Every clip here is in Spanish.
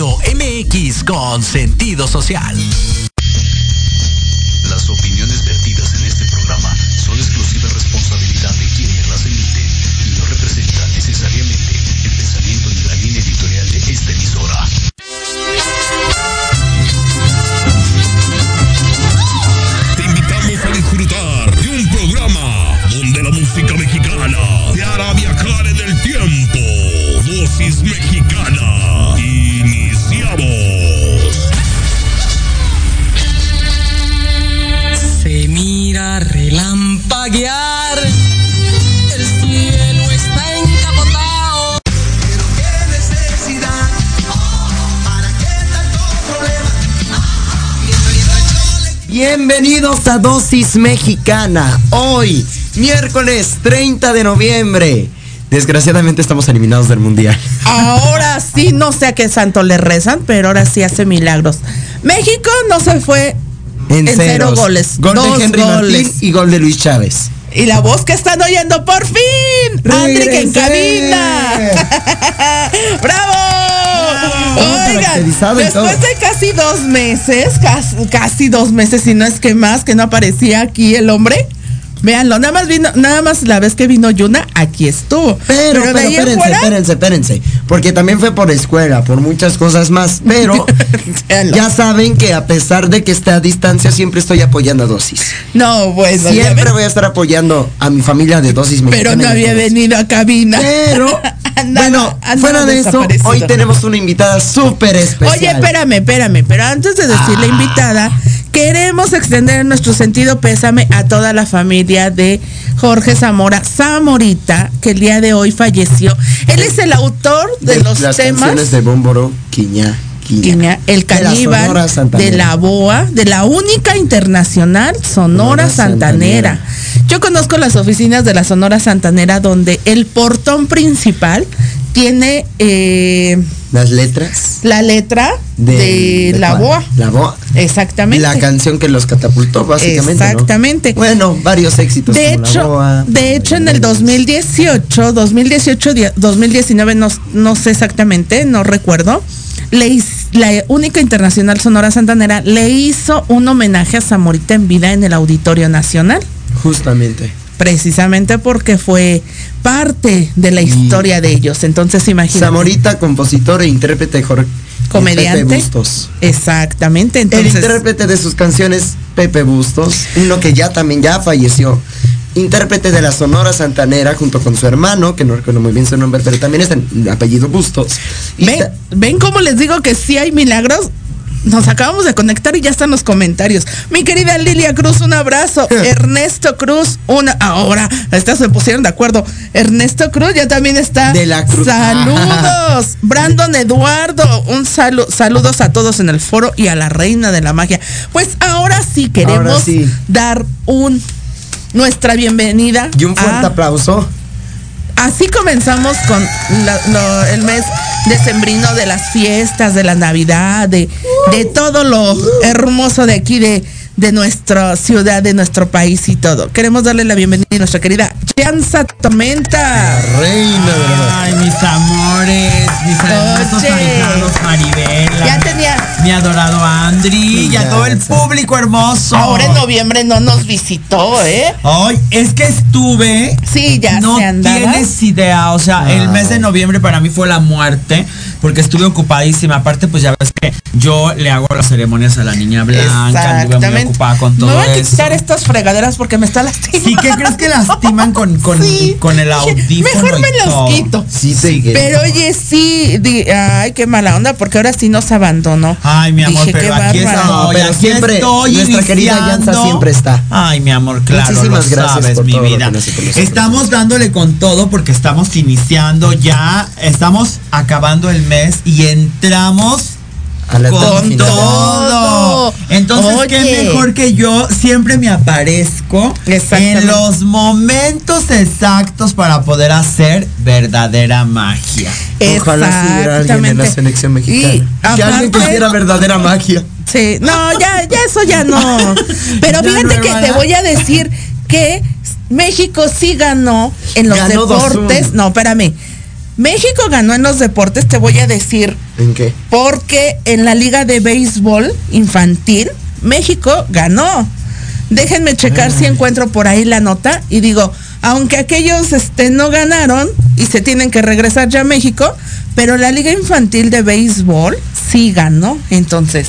MX con sentido social. Bienvenidos a Dosis Mexicana. Hoy, miércoles 30 de noviembre. Desgraciadamente estamos eliminados del mundial. Ahora sí, no sé a qué santo le rezan, pero ahora sí hace milagros. México no se fue En, En cero goles. Gol Dos de Henry goles. Martín y gol de Luis Chávez. Y la voz que están oyendo, por fin, Andrick en cabina. ¡Bravo! Oigan, después de casi dos meses, casi, casi dos meses, si no es que más, que no aparecía aquí el hombre. Véanlo, nada más vino, nada más la vez que vino Yuna, aquí estuvo. Pero, pero, en espérense, fuera, espérense, espérense. Porque también fue por escuela, por muchas cosas más. Pero ya saben que a pesar de que esté a distancia, siempre estoy apoyando a Dosis. No, bueno, Siempre voy a estar apoyando a mi familia de Dosis Mexicana. pero no había venido a cabina. Pero, Andaba- bueno, andaba fuera de eso, hoy tenemos una invitada súper especial. Oye, espérame, espérame, pero antes de decir la invitada, queremos extender nuestro sentido pésame a toda la familia de Jorge Zamora Zamorita, que el día de hoy falleció. Él es el autor de, los las temas canciones de Bómboro, Quiña, Quiña. Quiña, El De la Sonora Caníbal, de la BOA, de la única internacional Sonora Sonora Santanera. Santanera. Yo conozco las oficinas de la Sonora Santanera donde el portón principal tiene eh, Las letras la letra de, de la cuál? BOA. La Boa. Exactamente. La canción que los catapultó, básicamente. ¿no? Exactamente. Bueno, varios éxitos. de como La hecho, Boa, de hecho en el Menos. 2018, 2018, die- 2019, no, no sé exactamente, no recuerdo. Le la única internacional Sonora Santanera le hizo un homenaje a Zamorita en vida en el Auditorio Nacional, Justamente. Precisamente porque fue parte de la historia de ellos. Entonces, imagínate. Zamorita, compositor e intérprete Jorge. comediante. Pepe Bustos. Exactamente. El Entonces, intérprete de sus canciones, Pepe Bustos, uno que ya también ya falleció. Intérprete de la Sonora Santanera junto con su hermano, que no recuerdo muy bien su nombre, pero también es el apellido Bustos. ¿Ven, ¿Ven cómo les digo que sí hay milagros? Nos acabamos de conectar y ya están los comentarios. Mi querida Lilia Cruz, un abrazo. Ernesto Cruz, una. Ahora, estas se pusieron de acuerdo. Ernesto Cruz ya también está. De la Cruz. Saludos. Brandon Eduardo, un saludo. Saludos a todos en el foro y a la reina de la magia. Pues ahora sí queremos Ahora sí. dar un nuestra bienvenida. y un fuerte a- aplauso. Así comenzamos con la- lo- el mes decembrino de las fiestas, de la Navidad, de, de todo lo hermoso de aquí, de, de nuestra ciudad, de nuestro país y todo. Queremos darle la bienvenida a nuestra querida Jansa Tormenta. Reina de la Ay, mis amores, mis hermosos Oye. ahijados Maribela. Ya tenía. Mi adorado Andri y a Ya, todo el público hermoso. Ahora en noviembre no nos visitó, ¿eh? Ay, es que estuve. Sí, ya no se andaba. tienes idea. O sea, el mes de noviembre para mí fue la muerte. Porque estuve ocupadísima. Aparte, pues ya ves que yo le hago las ceremonias a la niña blanca. Anduve muy ocupada con todo Me voy a eso. quitar estas fregaderas porque me está lastimando. ¿Sí qué crees que lastiman con, con, Sí. con el audífono? Mejor me los todo? quito. Sí, sí. Pero oye, sí, di- ay, qué mala onda, porque ahora sí nos abandonó. Ay, mi amor, Dije, pero aquí estoy, No, pero aquí siempre estoy nuestra querida. Yanza siempre está. Ay, mi amor, claro, Muchísimas lo gracias sabes, por mi todo lo vida. que. Estamos dándole con todo porque estamos iniciando ya, estamos acabando el mes y entramos A la etapa con todo. Entonces, Oye. qué mejor que yo siempre me aparezco en los momentos exactos para poder hacer verdadera magia. Ojalá hubiera alguien en la selección mexicana. Y que alguien que hiciera verdadera magia. Sí, no, ya, ya eso ya no. Pero Ya fíjate no, que te voy a decir que México sí ganó en los Ganó deportes. 2-1. No, espérame. México ganó en los deportes, te voy a decir, ¿En qué? porque en la liga de béisbol infantil, México ganó. Déjenme checar si encuentro por ahí la nota y digo, aunque aquellos este, no ganaron y se tienen que regresar ya a México, pero la liga infantil de béisbol sí ganó. Entonces,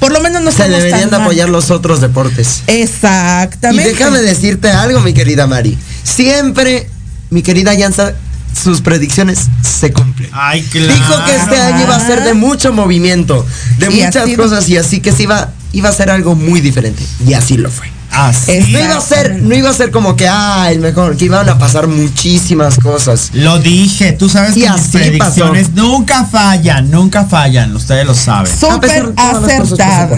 por lo menos no Se deberían de apoyar los otros deportes. Y Exactamente. déjame decirte algo, mi querida Mari. Siempre, mi querida Yansa, sus predicciones se cumplen. Ay, claro. Dijo que este año iba a ser de mucho movimiento, de Y muchas así- cosas y así que se iba, iba a ser algo muy diferente. Y así lo fue. Así. Es- No iba a ser, no iba a ser como que, ah, el mejor, que iban a pasar muchísimas cosas. Lo dije, tú sabes Y que mis así predicciones nunca fallan, nunca fallan, ustedes lo saben. Súper las acertada.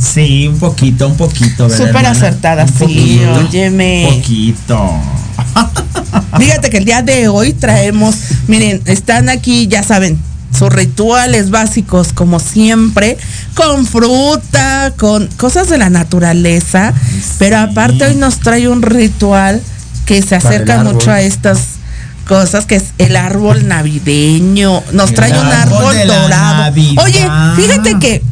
Sí, un poquito, un poquito, ¿verdad, Súper acertada, Un sí, poquito, óyeme. Poquito. Fíjate que el día de hoy traemos, miren, están aquí, ya saben, sus rituales básicos, como siempre, con fruta, con cosas de la naturaleza, pero aparte hoy nos trae un ritual que se acerca mucho a estas cosas, que es el árbol navideño. Nos El trae un árbol dorado. Navidad. Oye, fíjate que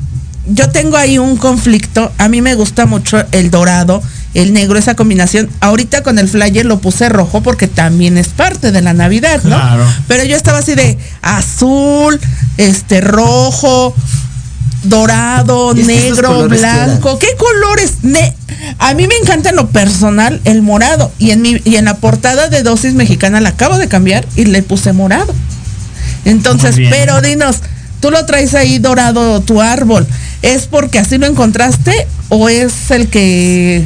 yo tengo ahí un conflicto. A mí me gusta mucho el dorado, el negro, esa combinación. Ahorita con el flyer lo puse rojo porque también es parte de la Navidad, ¿no? Claro. Pero yo estaba así de azul, este rojo, dorado, es negro, blanco. ¿Qué colores? Ne- a mí me encanta en lo personal el morado. Y en, mi, y en la portada de dosis mexicana la acabo de cambiar y le puse morado. Entonces, pero dinos, tú lo traes ahí dorado tu árbol. ¿Es porque así lo encontraste o es el que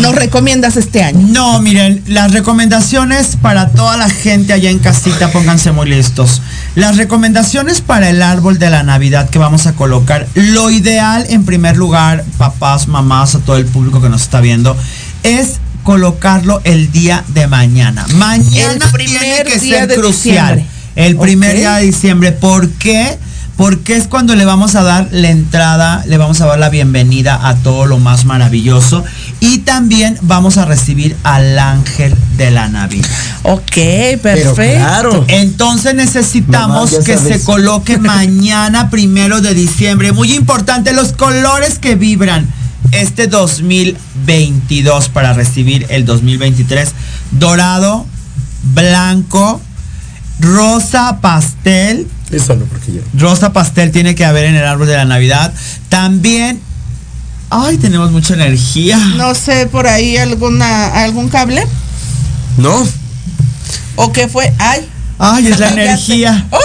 nos recomiendas este año? No, miren, las recomendaciones para toda la gente allá en casita, pónganse muy listos. Las recomendaciones para el árbol de la Navidad que vamos a colocar, lo ideal en primer lugar, papás, mamás, a todo el público que nos está viendo, es colocarlo el día de mañana. Mañana El primer tiene que día ser de crucial. diciembre. El primer día de diciembre. ¿Por qué? Porque es cuando le vamos a dar la entrada, le vamos a dar la bienvenida a todo lo más maravilloso y también vamos a recibir al ángel de la Navidad. Ok, Pero perfecto. claro. Entonces necesitamos Mamá, que sabes. se coloque mañana primero de diciembre. Muy importante, los colores que vibran este 2022 para recibir el 2023. Dorado, blanco, rosa pastel. Eso no, porque yo. Rosa pastel tiene que haber en el árbol de la Navidad. También... Ay, tenemos mucha energía. No sé, por ahí alguna algún cable No. o qué fue. Ay. Ay, es la energía. ¡Oh!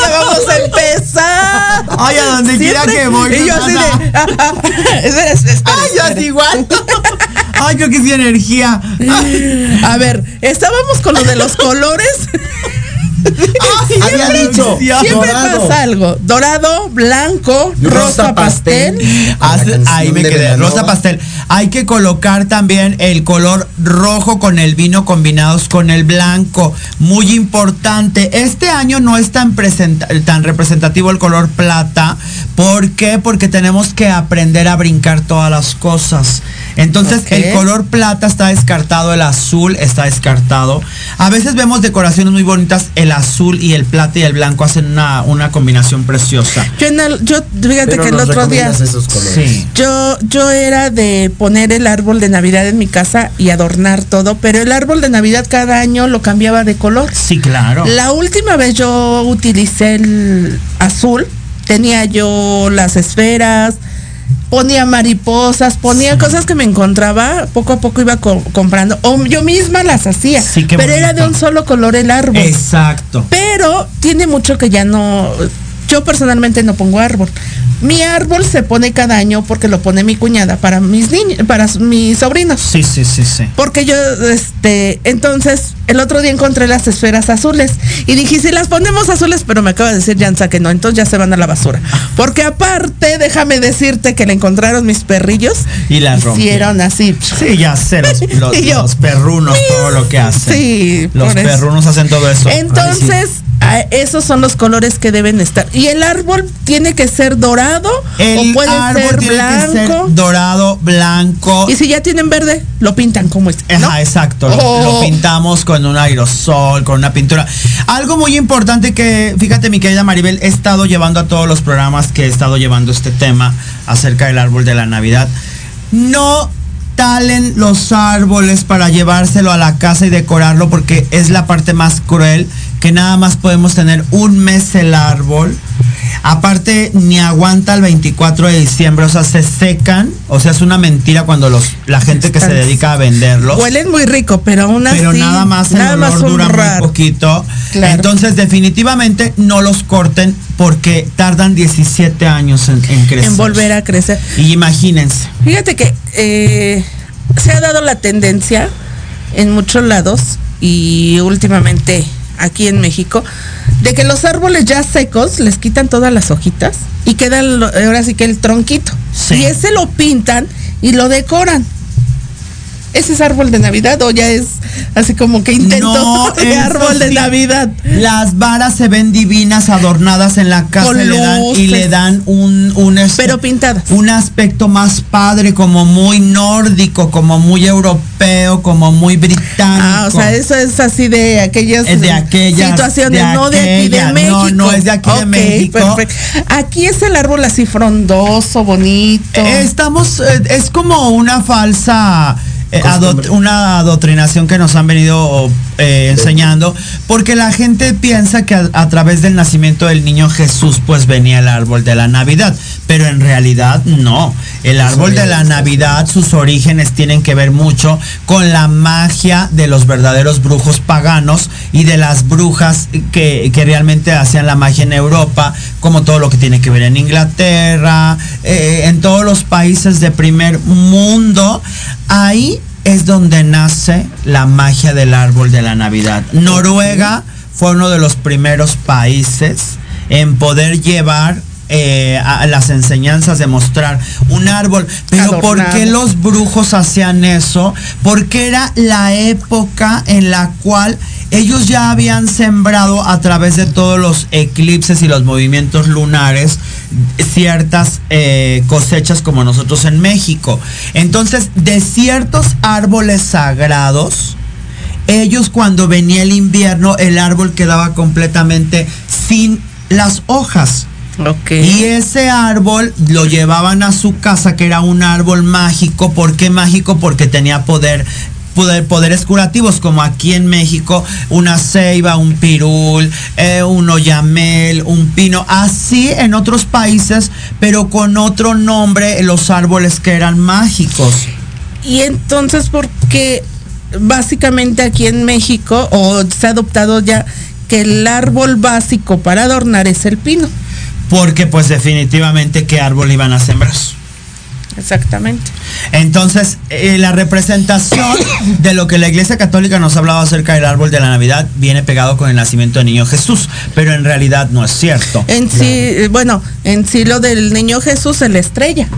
Ya vamos a empezar. Ay, a donde quiera que voy, Y yo así de. Ah, ah, espera, espera, espera, Ay, espera. es igual. Ay, creo que es mi energía. A ver, estábamos con lo de los colores. Había dicho. Siempre dorado. pasa algo. Dorado, blanco, rosa, Rosa pastel. ahí me quedé. Belanova. Rosa pastel. Hay que colocar también el color rojo con el vino combinados con el blanco. Muy importante. Este año no es tan, presenta- tan representativo el color plata. ¿Por qué? Porque tenemos que aprender a brincar todas las cosas. Entonces el color plata está descartado, el azul está descartado. A veces vemos decoraciones muy bonitas, el azul y el plata y el blanco hacen una, una combinación preciosa. Yo, en el- yo fíjate Pero que el otro día. esos. Sí. Yo, yo era de poner el árbol de Navidad en mi casa y adornar todo, pero el árbol de Navidad cada año lo cambiaba de color. Sí, claro. La última vez yo utilicé el azul, tenía yo las esferas, ponía mariposas, ponía cosas que me encontraba, poco a poco iba co- comprando, o yo misma las hacía, Sí, pero era de un solo color el árbol. Exacto. Pero tiene mucho que ya no. Yo personalmente no pongo árbol. Mi árbol se pone cada año porque lo pone mi cuñada para mis niños, para mis sobrinos. Sí, sí, sí, sí. Porque yo, este, entonces, el otro día encontré las esferas azules y dije, si las ponemos azules, pero me acaba de decir Jansa que no, entonces ya se van a la basura. Porque aparte, déjame decirte que le encontraron mis perrillos. Y las rompieron. Hicieron así. Sí, ya sé, los, los- Y yo, los perrunos, todo lo que hacen. Sí, Los perrunos hacen todo eso. Entonces, esos son los colores que deben estar. Y el árbol tiene que ser dorado el o puede árbol ser tiene que ser blanco. dorado, blanco. y si ya tienen verde, lo pintan como es. ¿no? Ajá, exacto. Lo, lo pintamos con un aerosol, con una pintura. Algo muy importante que, fíjate mi querida Maribel, he estado llevando a todos los programas que he estado llevando este tema acerca del árbol de la Navidad. No talen los árboles para llevárselo a la casa y decorarlo porque es la parte más cruel que nada más podemos tener un mes el árbol. Aparte, ni aguanta el 24 de diciembre, o sea, se secan. O sea, es una mentira cuando los, la gente que se dedica a venderlos. Huelen muy rico, pero aún así. pero nada más el nada olor más dura muy poquito. Claro. Entonces, definitivamente no los corten porque tardan 17 años en, en crecer. En volver a crecer. Y imagínense. Fíjate que eh, se ha dado la tendencia en muchos lados y últimamente aquí en México de que los árboles ya secos les quitan todas las hojitas y queda lo- ahora sí que el tronquito. Sí. Y ese lo pintan y lo decoran. ¿Ese es árbol de Navidad o ya es así como que intento No, de árbol de. Navidad? Las varas se ven divinas, adornadas en la casa le dan, y le dan un, un Pero pintadas. un aspecto más padre, como muy nórdico, como muy europeo, como muy británico. Ah, o sea, eso es así de aquellas Es de aquellas, situaciones, de no de aquí de México. no, no es de aquí de Ok, México. perfecto. Aquí es el árbol así frondoso, bonito. Eh, Estamos, eh, es como una falsa. Adot- una adoctrinación que nos han venido eh, enseñando, porque la gente piensa que a, a través del nacimiento del niño Jesús pues venía el árbol de la Navidad, pero en realidad no. El árbol de la Navidad, sus orígenes tienen que ver mucho con la magia de los verdaderos brujos paganos y de las brujas que, que realmente hacían la magia en Europa, como todo lo que tiene que ver en Inglaterra, eh, en todos los países de primer mundo. Ahí es donde nace la magia del árbol de la Navidad. Noruega fue uno de los primeros países en poder llevar eh, a las enseñanzas de mostrar un árbol. Pero ¿por qué los brujos hacían eso? Porque era la época en la cual ellos ya habían sembrado a través de todos los eclipses y los movimientos lunares ciertas eh, cosechas como nosotros en México. Entonces, de ciertos árboles sagrados, ellos cuando venía el invierno, el árbol quedaba completamente sin las hojas. Y ese árbol lo llevaban a su casa, que era un árbol mágico. ¿Por qué mágico? Porque tenía poder. poder- poderes curativos, como aquí en México, una ceiba, un pirul, eh, un oyamel, un pino, así en otros países, pero con otro nombre, los árboles que eran mágicos. Y entonces, ¿por qué básicamente aquí en México, o se ha adoptado ya que el árbol básico para adornar es el pino? Porque pues definitivamente qué árbol iban a sembrar. Exactamente. Entonces, eh, la representación de lo que la Iglesia Católica nos ha hablado acerca del árbol de la Navidad viene pegado con el nacimiento del niño Jesús, pero en realidad no es cierto. En sí, eh, bueno, en sí lo del niño Jesús es la estrella,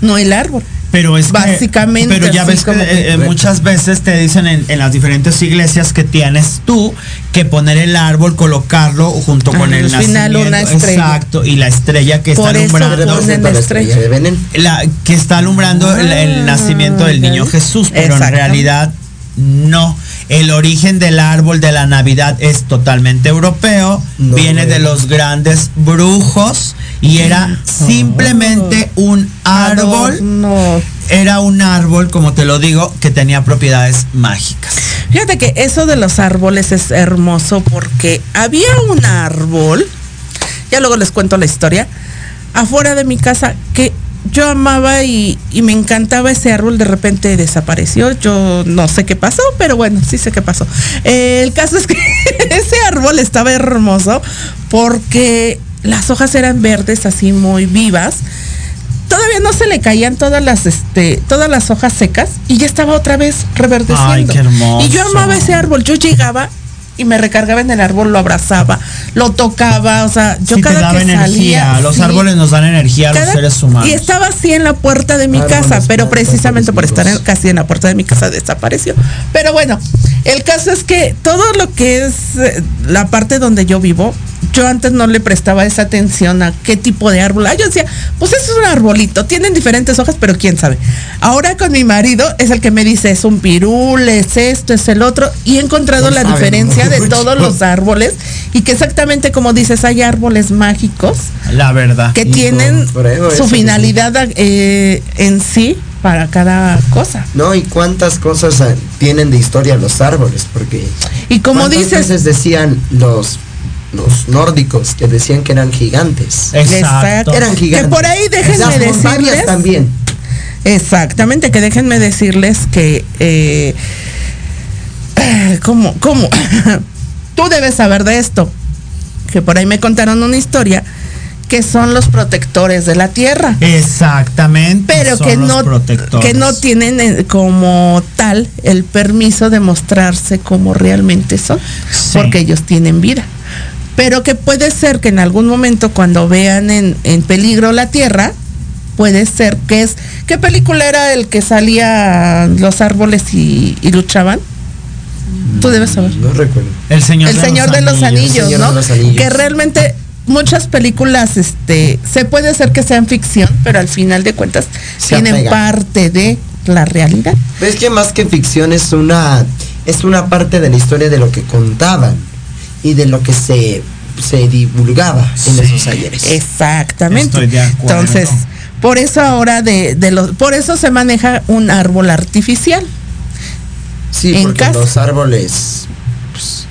no el árbol. Pero es que- Básicamente, pero ya ves que que- eh, eh, muchas veces te dicen en, en las diferentes iglesias que tienes tú que poner el árbol, colocarlo junto con el al final nacimiento. una estrella. Exacto, y la estrella que Por está eso alumbrando. ponen la estrella. que está alumbrando el, el Ah, nacimiento del niño. Jesús, pero en realidad no. El origen del árbol de la Navidad es totalmente europeo, No, viene de los grandes brujos y era simplemente un árbol, No. era un árbol, como te lo digo, que tenía propiedades mágicas. Fíjate que eso de los árboles es hermoso porque había un árbol, ya luego les cuento la historia, afuera de mi casa que yo amaba y, y me encantaba ese árbol, de repente desapareció, yo no sé qué pasó, pero bueno, sí sé qué pasó. Eh, el caso es que ese árbol estaba hermoso porque las hojas eran verdes, así muy vivas. Todavía no se le caían todas las, este, todas las hojas secas y ya estaba otra vez reverdeciendo. Ay, qué hermoso. Y yo amaba ese árbol. Yo llegaba y me recargaba en el árbol, lo abrazaba, lo tocaba, o sea, yo Sí, te cada daba que energía. salía, Los sí, árboles nos dan energía a los seres humanos. Y estaba así en la puerta de mi Árboles, casa, pero precisamente por estar en- casi en la puerta de mi casa desapareció. Pero bueno, el caso es que todo lo que es eh, la parte donde yo vivo yo antes no le prestaba esa atención a qué tipo de árbol. Ah, yo decía, pues es un arbolito, tienen diferentes hojas, pero quién sabe. Ahora con mi marido es el que me dice, es un pirul, es esto, es el otro, y he encontrado No la diferencia de todos los árboles y que exactamente como dices, hay árboles mágicos La verdad. que tienen su eso, finalidad eh, en sí para cada cosa. No, y cuántas cosas ah, tienen de historia los árboles, porque Y como ¿cuántas dices, veces decían los los nórdicos que decían que eran gigantes. Exacto. Eran gigantes. Que por ahí déjenme Las decirles- también. Exactamente, que déjenme decirles que eh, ¿cómo? ¿Cómo? Tú debes saber de esto. Que por ahí me contaron una historia que son los protectores de la tierra. Exactamente. Pero son que no, protectores. que no tienen eh, como tal el permiso de mostrarse como realmente son, Sí. porque ellos tienen vida. Pero que puede ser que en algún momento cuando vean en, en peligro la tierra, puede ser que es... ¿Qué película era el que salía los árboles y, y luchaban? Tú debes saber. No recuerdo. El Señor, El de, Señor los de los Anillos, Señor ¿no? de los Anillos. Que realmente muchas películas, este, se puede hacer que sean ficción, pero al final de cuentas Se tienen parte de la realidad. Ves que más que ficción es una es una parte de la historia de lo que contaban y de lo que se se divulgaba en Sí. esos ayeres. Exactamente. Estoy de acuerdo. Entonces, por eso ahora de, de los, por eso se maneja un árbol artificial. Sí, en porque casa. los árboles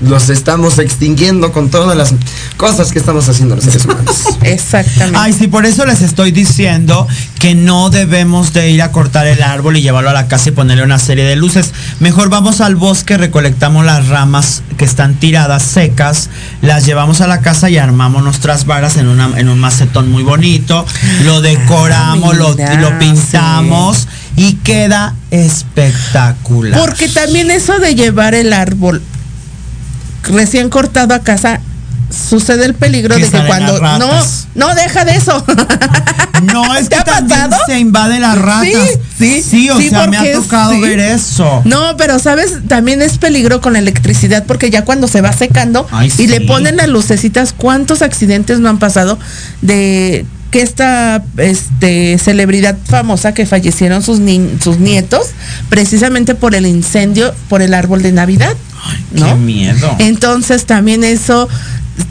los estamos extinguiendo con todas las cosas que estamos haciendo los seres humanos. Exactamente. Ay, sí, por eso les estoy diciendo que no debemos de ir a cortar el árbol y llevarlo a la casa y ponerle una serie de luces. Mejor vamos al bosque, recolectamos las ramas que están tiradas, secas, las llevamos a la casa y armamos nuestras varas en, una, en un macetón muy bonito, lo decoramos, lo, mira, lo pintamos y queda espectacular. Porque también eso de llevar el árbol recién cortado a casa sucede el peligro Que de que cuando no no deja de eso No, es ¿Te que también se invade las ratas. Sí, sí, sí, o sí, sea, me ha tocado sí. ver eso. No, pero sabes, también es peligro con la electricidad porque ya cuando se va secando Ay, y le ponen las lucecitas, ¿cuántos accidentes no han pasado de que esta este, celebridad famosa que fallecieron sus, ni- sus nietos precisamente por el incendio por el árbol de Navidad? Qué ¿no? miedo. Entonces también eso,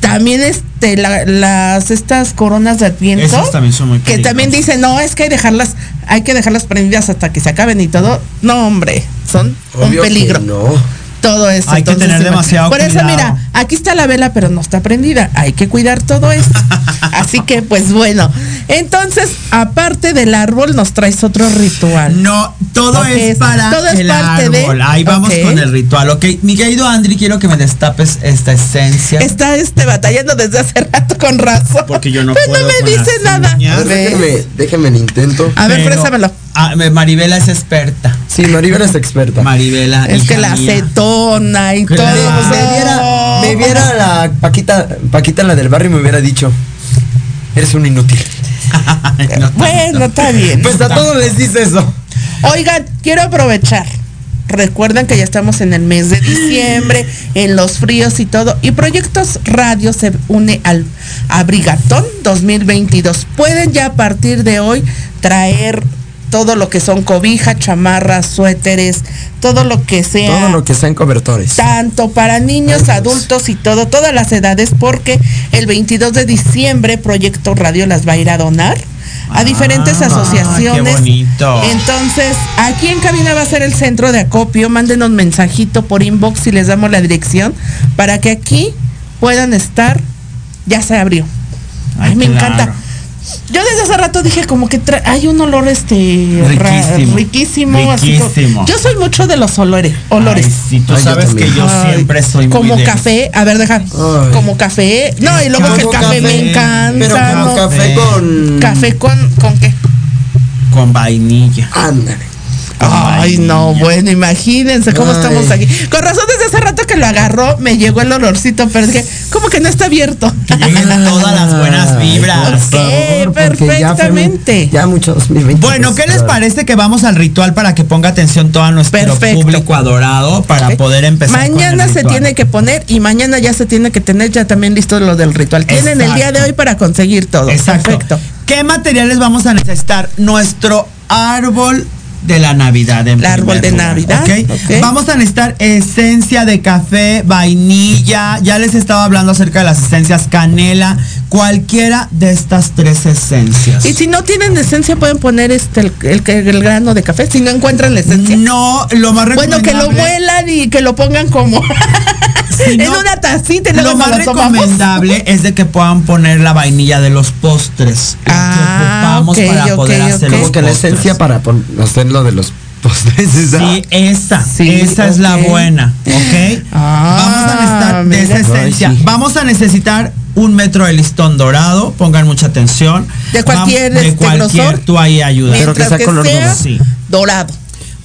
también este, la- las estas coronas de adviento, Esas también son muy que también dicen, no, es que hay dejarlas, hay que dejarlas prendidas hasta que se acaben y todo. No, hombre, son Obvio un que peligro. no. Todo eso. Hay que tener demasiado Por eso, mira, aquí está la vela, pero no está prendida. Hay que cuidar todo eso. Así que, pues bueno. Entonces, aparte del árbol, nos traes otro ritual. No, todo es para todo es el parte de- árbol. Ahí vamos con el ritual, ¿ok? Mi querido Andri, quiero que me destapes esta esencia. Está este batallando desde hace rato con razón. Porque yo no Pero puedo no me con dice las nada. déjenme, déjenme el intento. A ver, préstamelo. Ah, Maribela es experta. Sí, Maribel es experta. Maribela. Es que la mía. acetona y Claro. todo. Me me viera, me viera la Paquita, Paquita la del barrio y me hubiera dicho, eres un inútil. No, Bueno, está bien. Pues a todos les dice eso. Oigan, quiero aprovechar. Recuerden que ya estamos en el mes de diciembre, en los fríos y todo. Y Proyectos Radio se une al Abrigatón 2022. Pueden ya a partir de hoy traer todo lo que son cobijas, chamarras, suéteres, todo lo que sea. Todo lo que sean cobertores. tanto para niños, adultos y todo, todas las edades, porque el 22 de diciembre Proyecto Radio las va a ir a donar a diferentes Ah, asociaciones. qué bonito. Entonces, aquí en cabina va a ser el centro de acopio. Mándenos un mensajito por inbox y les damos la dirección para que aquí puedan estar. Ya se abrió. Ay, Ay, me claro. encanta. Yo desde hace rato dije como que tra- hay un olor este Riquísimo. riquísimo. así Riquísimo. yo soy mucho de los olores. olores. Ay, sí, tú Ay, yo sabes que yo Ay, siempre soy muy como de- café, a ver, deja, Ay. como café, no, y luego que el café, me encanta, Pero como ¿no? café con... café con, con qué, con vainilla. Ándale. Ay no, bueno, imagínense cómo Ay. estamos aquí, con razón desde hace rato que lo agarró, me llegó el olorcito, pero dije, ¿cómo que no está abierto? Que lleguen todas las buenas vibras. Ya muy- perfectamente. Ya, mucho 2020. Bueno, ¿qué les parece que vamos al ritual para que ponga atención todo nuestro Perfecto. público adorado para poder empezar? con Mañana el se ritual? tiene que poner y mañana ya se tiene que tener ya también listo lo del ritual. Tienen el día de hoy para conseguir todo. Exacto. Perfecto. ¿Qué materiales vamos a necesitar? Nuestro árbol de la Navidad. en El árbol de lugar, Navidad. Vamos a necesitar esencia de café, vainilla. Ya les estaba hablando acerca de las esencias canela. Cualquiera de estas tres esencias. Y si no tienen esencia, pueden poner este el, el- el grano de café. Si no encuentran la esencia. No, lo más Bueno, que lo recomendable- muelan y que lo pongan como Si en una tacita Lo más recomendable es de que puedan poner la vainilla de los postres. la que Ah, ocupamos ok, para poder hacer ok. los Como que la esencia para pon- hacer lo de los postres. esa. Sí, esa, Sí, esa es la buena, ¿ok? Ah, Vamos a necesitar de esa esencia. Ay, sí. Vamos a necesitar un metro de listón dorado, pongan mucha atención. De cualquier, de este, cualquier grosor. tú ahí ayuda. Pero que sea color dorado. Sí. dorado.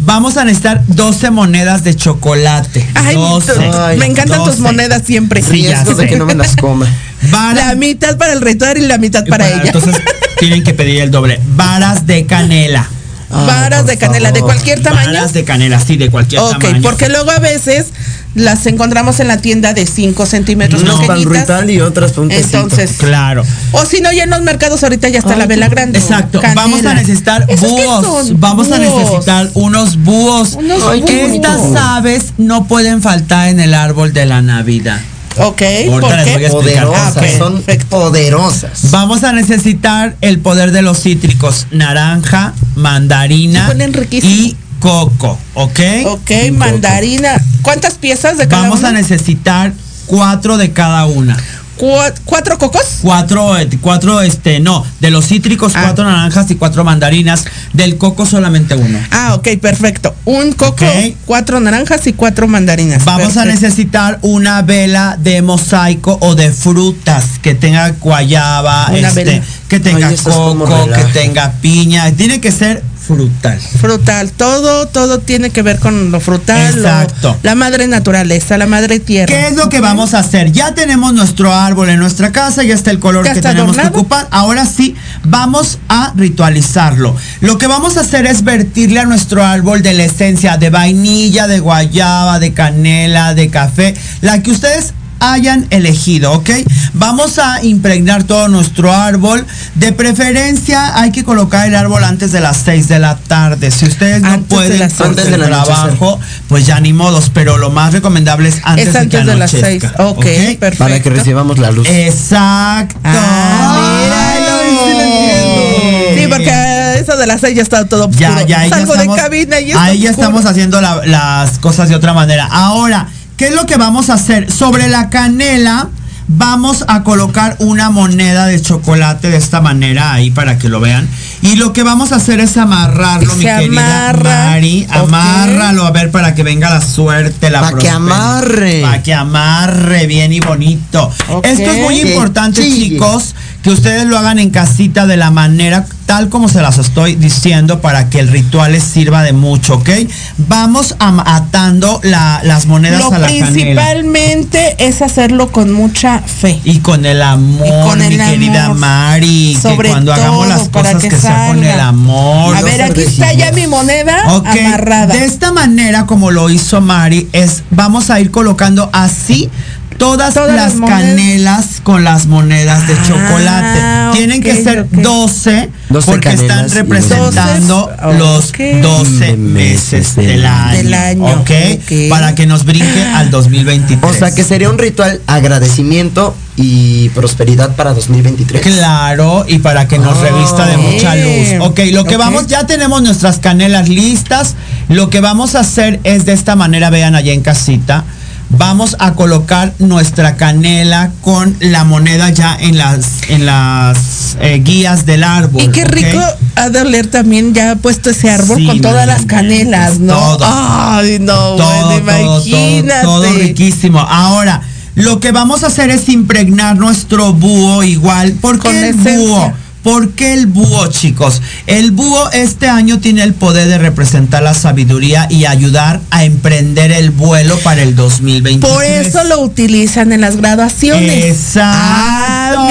Vamos a necesitar 12 monedas de chocolate. Ay, 12. Ay, me encantan tus 12. monedas siempre. Sí, de que no me las coma. Varas- La mitad para el ritual y la mitad para, ella. Entonces tienen que pedir el doble. Varas de canela. Ay, Varas de canela de cualquier tamaño. Varas de canela, sí, de cualquier Ok, tamaño. porque luego a veces las encontramos en la tienda de 5 centímetros pequeñitas. ritual y otras un. Entonces, Claro. o si no, ya en los mercados ahorita ya está Ay, la vela grande. Exacto. Canela. Vamos a necesitar ¿Esos qué búhos. Vamos a Búhos. necesitar unos búhos. Unos Ay, Estas bonito. aves no pueden faltar en el árbol de la Navidad. Ok, Ahorita ¿por les voy a qué? explicar. Poderosas, Ah, son poderosas. Vamos a necesitar el poder de los cítricos, naranja, mandarina y coco, ¿ok? Ok, mandarina. ¿Cuántas piezas de cada Vamos una? a necesitar cuatro de cada una. Cua- ¿Cuatro cocos? Cuatro, eh, cuatro, este, no, de los cítricos, Ah. cuatro naranjas y cuatro mandarinas. Del coco solamente uno. Ah, ok, perfecto. Un coco, Ok. cuatro naranjas y cuatro mandarinas. Vamos a necesitar una vela de mosaico o de frutas que tenga guayaba, Una este, vela. que tenga Ay, es coco, que tenga piña. Tiene que ser frutal. Frutal, todo, todo tiene que ver con lo frutal, lo- Exacto. la madre naturaleza, la madre tierra. ¿Qué es lo que vamos a hacer? Ya tenemos nuestro árbol en nuestra casa, ya está el color que tenemos que ocupar. Ahora sí, vamos a ritualizarlo. Lo que vamos a hacer es vertirle a nuestro árbol de la esencia de vainilla, de guayaba, de canela, de café, la que ustedes hayan elegido, ¿ok? Vamos a impregnar todo nuestro árbol. De preferencia hay que colocar el árbol antes de las 6 de la tarde. Si ustedes no Antes de pueden por seis. el Antes del trabajo, pues ya ni modos, pero lo más recomendable es antes, es de, antes que de las seis. anochezca, Ok, ¿ok? perfecto. Para que recibamos la luz. Exacto. Ah, Ay, mira. sí lo entiendo. Sí, porque eso de las seis ya está todo oscuro. ya, ya, ahí ya Salgo estamos, de cabina y ahí ya oscuro. estamos haciendo la- las cosas de otra manera. Ahora, ¿qué es lo que vamos a hacer? Sobre la canela vamos a colocar una moneda de chocolate de esta manera ahí para que lo vean. Y lo que vamos a hacer es amarrarlo, mi querida amarra. Mari. Ok. Amárralo a ver para que venga la suerte, la Pa' que amarre. Para que amarre bien y bonito. Esto es muy importante, chicos, que ustedes lo hagan en casita de la manera tal como se las estoy diciendo para que el ritual les sirva de mucho, ¿ok? Vamos am- atando la- las monedas Lo a la canela. principalmente es hacerlo con mucha fe. Y con el amor, Y con el mi querida. Mari, Sobre que cuando hagamos todo, las para cosas que que, sea con el amor. A ver, aquí está ya mi moneda amarrada. De esta manera, como lo hizo Mari, es vamos a ir colocando así todas, Todas las, canelas con las monedas de Ah, chocolate. Tienen que ser ok. 12, 12 porque están representando los Ok. 12 meses del año. Del año. Para que nos brinque al 2023. O sea que sería un ritual agradecimiento y prosperidad para 2023. Claro, y para que nos Ah. revista de mucha luz. Ok, lo que vamos, ya tenemos nuestras canelas listas. Lo que vamos a hacer es de esta manera, vean allá en casita. Vamos a colocar nuestra canela con la moneda ya en las en las eh, guías del árbol. Y qué rico ha de oler también ya puesto ese árbol Sí, con todas las canelas, ¿no? todo. Ay, no, todo, bueno, todo, imagínate. todo, todo riquísimo. Ahora, lo que vamos a hacer es impregnar nuestro búho igual. ¿Por Con qué el esencia. búho? ¿Por qué el búho, chicos? El búho este año tiene el poder de representar la sabiduría y ayudar a emprender el vuelo para el 2023. Por eso lo utilizan en las graduaciones. Exacto.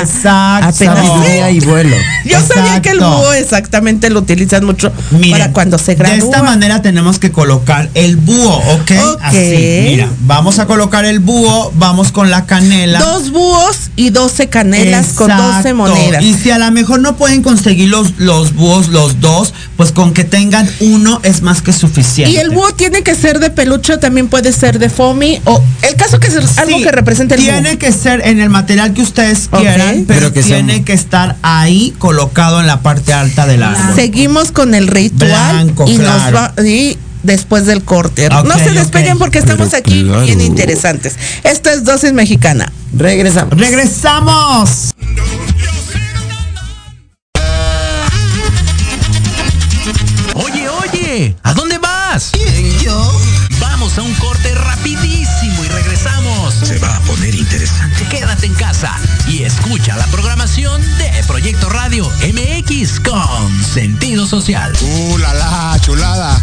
Exacto. Apenas y vuelo. Yo sabía que el búho exactamente lo utilizan mucho Miren, para cuando se gradúa. De esta manera tenemos que colocar el búho, ¿ok? Ok. Así, mira, vamos a colocar el búho, vamos con la canela. Dos búhos y 12 canelas con 12 Exacto. monedas. Y si a lo mejor no pueden conseguir los, los búhos, los dos, pues con que tengan uno es más que suficiente. Y el búho tiene que ser de peluche, también puede ser de foamy o el caso que es algo Sí, que represente el Tiene búho. que ser en el material que ustedes Ok. Pero, Pero que tiene que estar ahí colocado en la parte alta del árbol. Seguimos con el ritual Blanco, y nos va y después del corte. No se despeguen porque estamos Pero aquí claro. bien interesantes. Esto es dosis mexicana. Regresamos. ¡Regresamos! Oye, oye, ¿a dónde vas? ¿Quién, yo? Vamos a un corte rapidísimo y regresamos. Se va a poner interesante. Quédate en casa y escucha la programación de Proyecto Radio MX con sentido social. ¡Uh, la, la, chulada!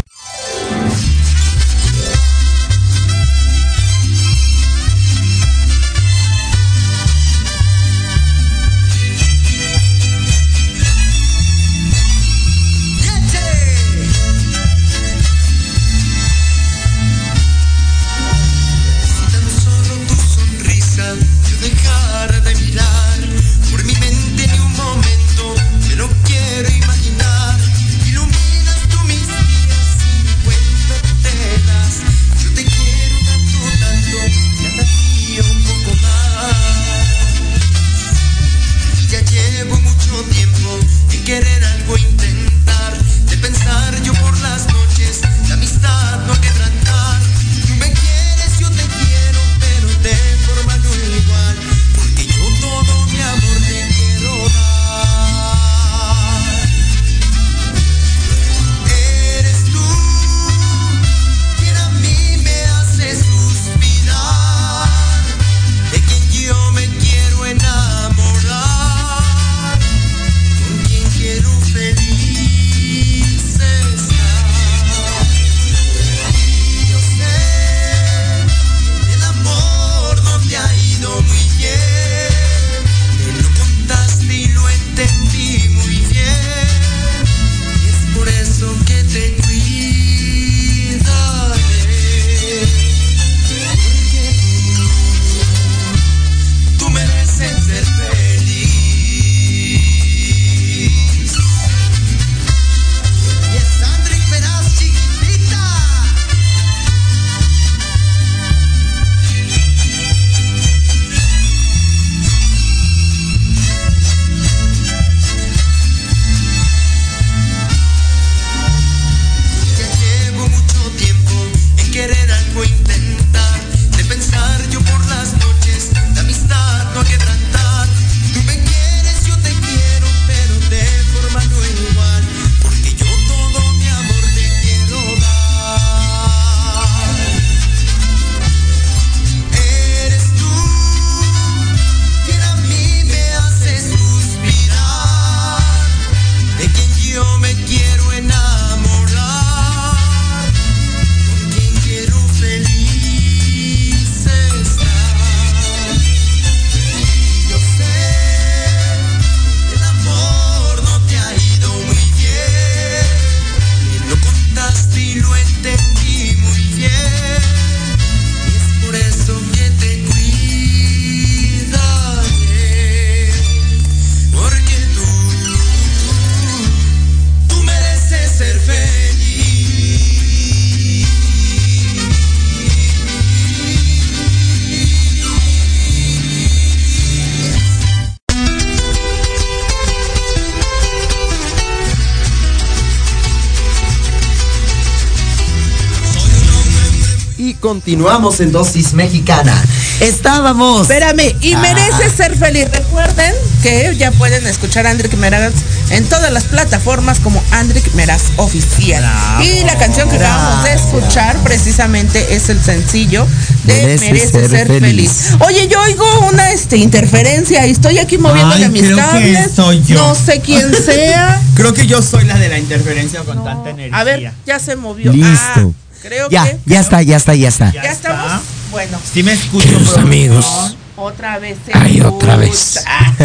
Continuamos en dosis mexicana. Estábamos. Espérame, y Ah. merece ser feliz. Recuerden que que ya pueden escuchar a Andrick Meraz en todas las plataformas como Andrick Meraz Oficial. Bravo. Y la canción que acabamos de escuchar precisamente es el sencillo de Merece Merece, ser ser, feliz. feliz. Oye, yo oigo una este, interferencia y estoy aquí moviéndole Ay, mis creo que cables. soy yo. No sé quién sea. Creo que yo soy la de la interferencia con tanta energía. A ver, ya se movió. Listo. Ah, creo Ya, que. ya está, ya está, ya está. Ya estamos. Bueno. Sí me escucho. Queridos amigos. Otra vez. Ay, otra vez.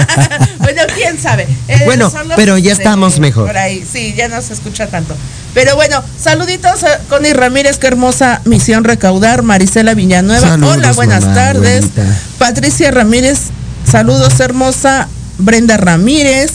bueno, quién sabe. Eh, Bueno, pero ya de- estamos mejor. Por ahí, sí, ya no se escucha tanto. Pero bueno, saluditos a Connie Ramírez, qué hermosa misión recaudar. Marisela Villanueva, Saludos, hola, buenas mamá, tardes. Patricia Ramírez, saludos hermosa. Brenda Ramírez.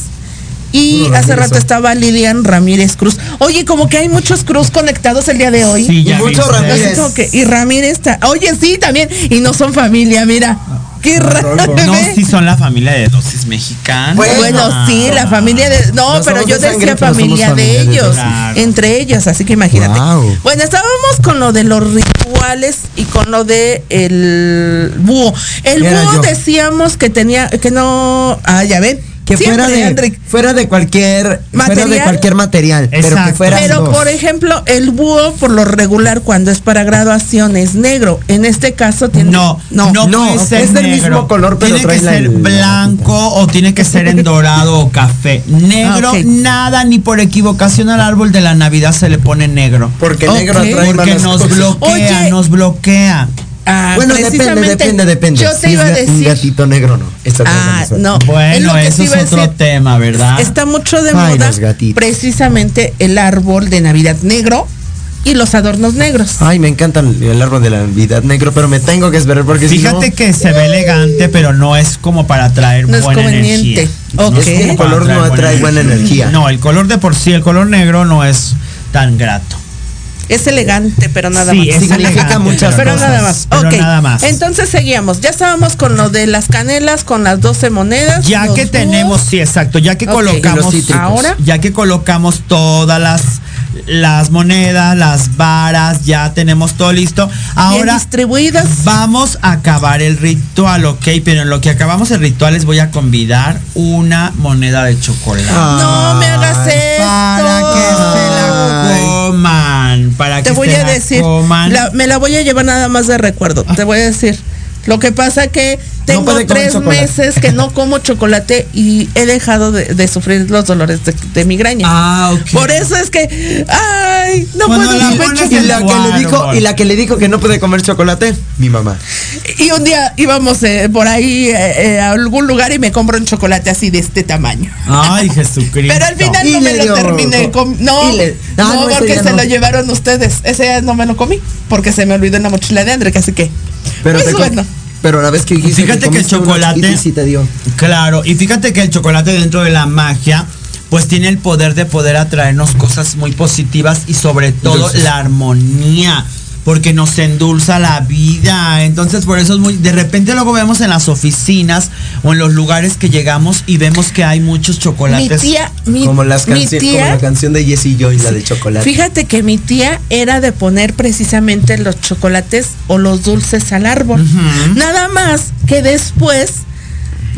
Y hace rato estaba Lilian Ramírez Cruz. Oye, como que hay muchos Cruz conectados el día de hoy. Sí, ya Y mucho. Ramírez. Así como que- y Ramírez está. Oye, sí, también. Y no son familia, mira. Qué raro. No, sí son la familia de dosis mexicanas. Bueno. Bueno, sí, la familia de. No, No pero yo de sangre, decía pero familia de ellos. Claro. Entre ellos, así que imagínate. Bueno, estábamos con lo de los rituales y con lo de el búho. El Era búho yo. decíamos que tenía. Que no. Ah, ya ven. Que fuera de, Andrick. fuera de cualquier fuera de ¿Material? cualquier material, pero que fuera Pero dos. por ejemplo, el búho por lo regular cuando es para graduación es negro. En este caso tiene No, no, no. no, puede ser es del mismo color, pero tiene que ser la- blanco o tiene que ser en dorado o café. Negro, Ah, nada, ni por equivocación al árbol de la Navidad se le pone negro. porque negro atrae Porque nos bloquea, Oye. nos bloquea. Ah, Bueno, depende, depende, depende. Yo te Si iba a es ga- un decir. gatito negro no. Ah, no. Bueno, eso es otro decir. tema, ¿verdad? Está mucho de Ay, moda precisamente el árbol de Navidad negro y los adornos negros. Ay, me encanta el árbol de la Navidad negro, pero me tengo que esperar porque si Fíjate no, que se ve elegante, pero no es como para traer No es buena conveniente. energía. Ok. Es que el color no atrae buena energía. No, el color de por sí, el color negro no es tan grato. Es elegante, pero nada Sí, más. es Significa elegante, muchas pero cosas. nada más. Pero ok. nada más. Entonces seguíamos. Ya estábamos con lo de las canelas, con las 12 monedas. Ya que tenemos, sí, exacto, ya que colocamos. Ahora. ya que colocamos todas las las monedas, las varas, ya tenemos todo listo. Bien Ahora distribuidas. vamos a acabar el ritual, ok, pero en lo que acabamos el ritual les voy a convidar una moneda de chocolate. No me hagas esto. Para que se la para Te que voy se a la decir, coman. la- me la voy a llevar nada más de recuerdo. Te voy a decir. Lo que pasa que tengo tres meses que no como chocolate y he dejado de, de sufrir los dolores de, de migraña. Ah, ok. Por eso es que, ay, no Cuando puedo comer y chocolate. la que le árbol. dijo y la que le dijo que no puede comer chocolate, mi mamá. Y un día íbamos eh, por ahí eh, eh, a algún lugar y me compro un chocolate así de este tamaño. Ay, Jesucristo. Pero al final Y no me lo terminé. no, le- Ah, no, no, ese porque se no. lo llevaron ustedes. Ese ya no me lo comí porque se me olvidó en la mochila de André, así que. Pero, pues te com- bueno. pero la vez que dijiste Fíjate que el chocolate- sí te dio. Claro, y fíjate que el chocolate dentro de la magia, pues tiene el poder de poder atraernos cosas muy positivas y sobre todo la armonía. Porque nos endulza la vida. Entonces, por eso es muy. De repente, luego vemos en las oficinas o en los lugares que llegamos y vemos que hay muchos Mi chocolates. tía, mi, como, las mi como la canción de Jessie Joy, la de chocolate. fíjate que mi tía era de poner precisamente los chocolates o los dulces al árbol. Nada más que después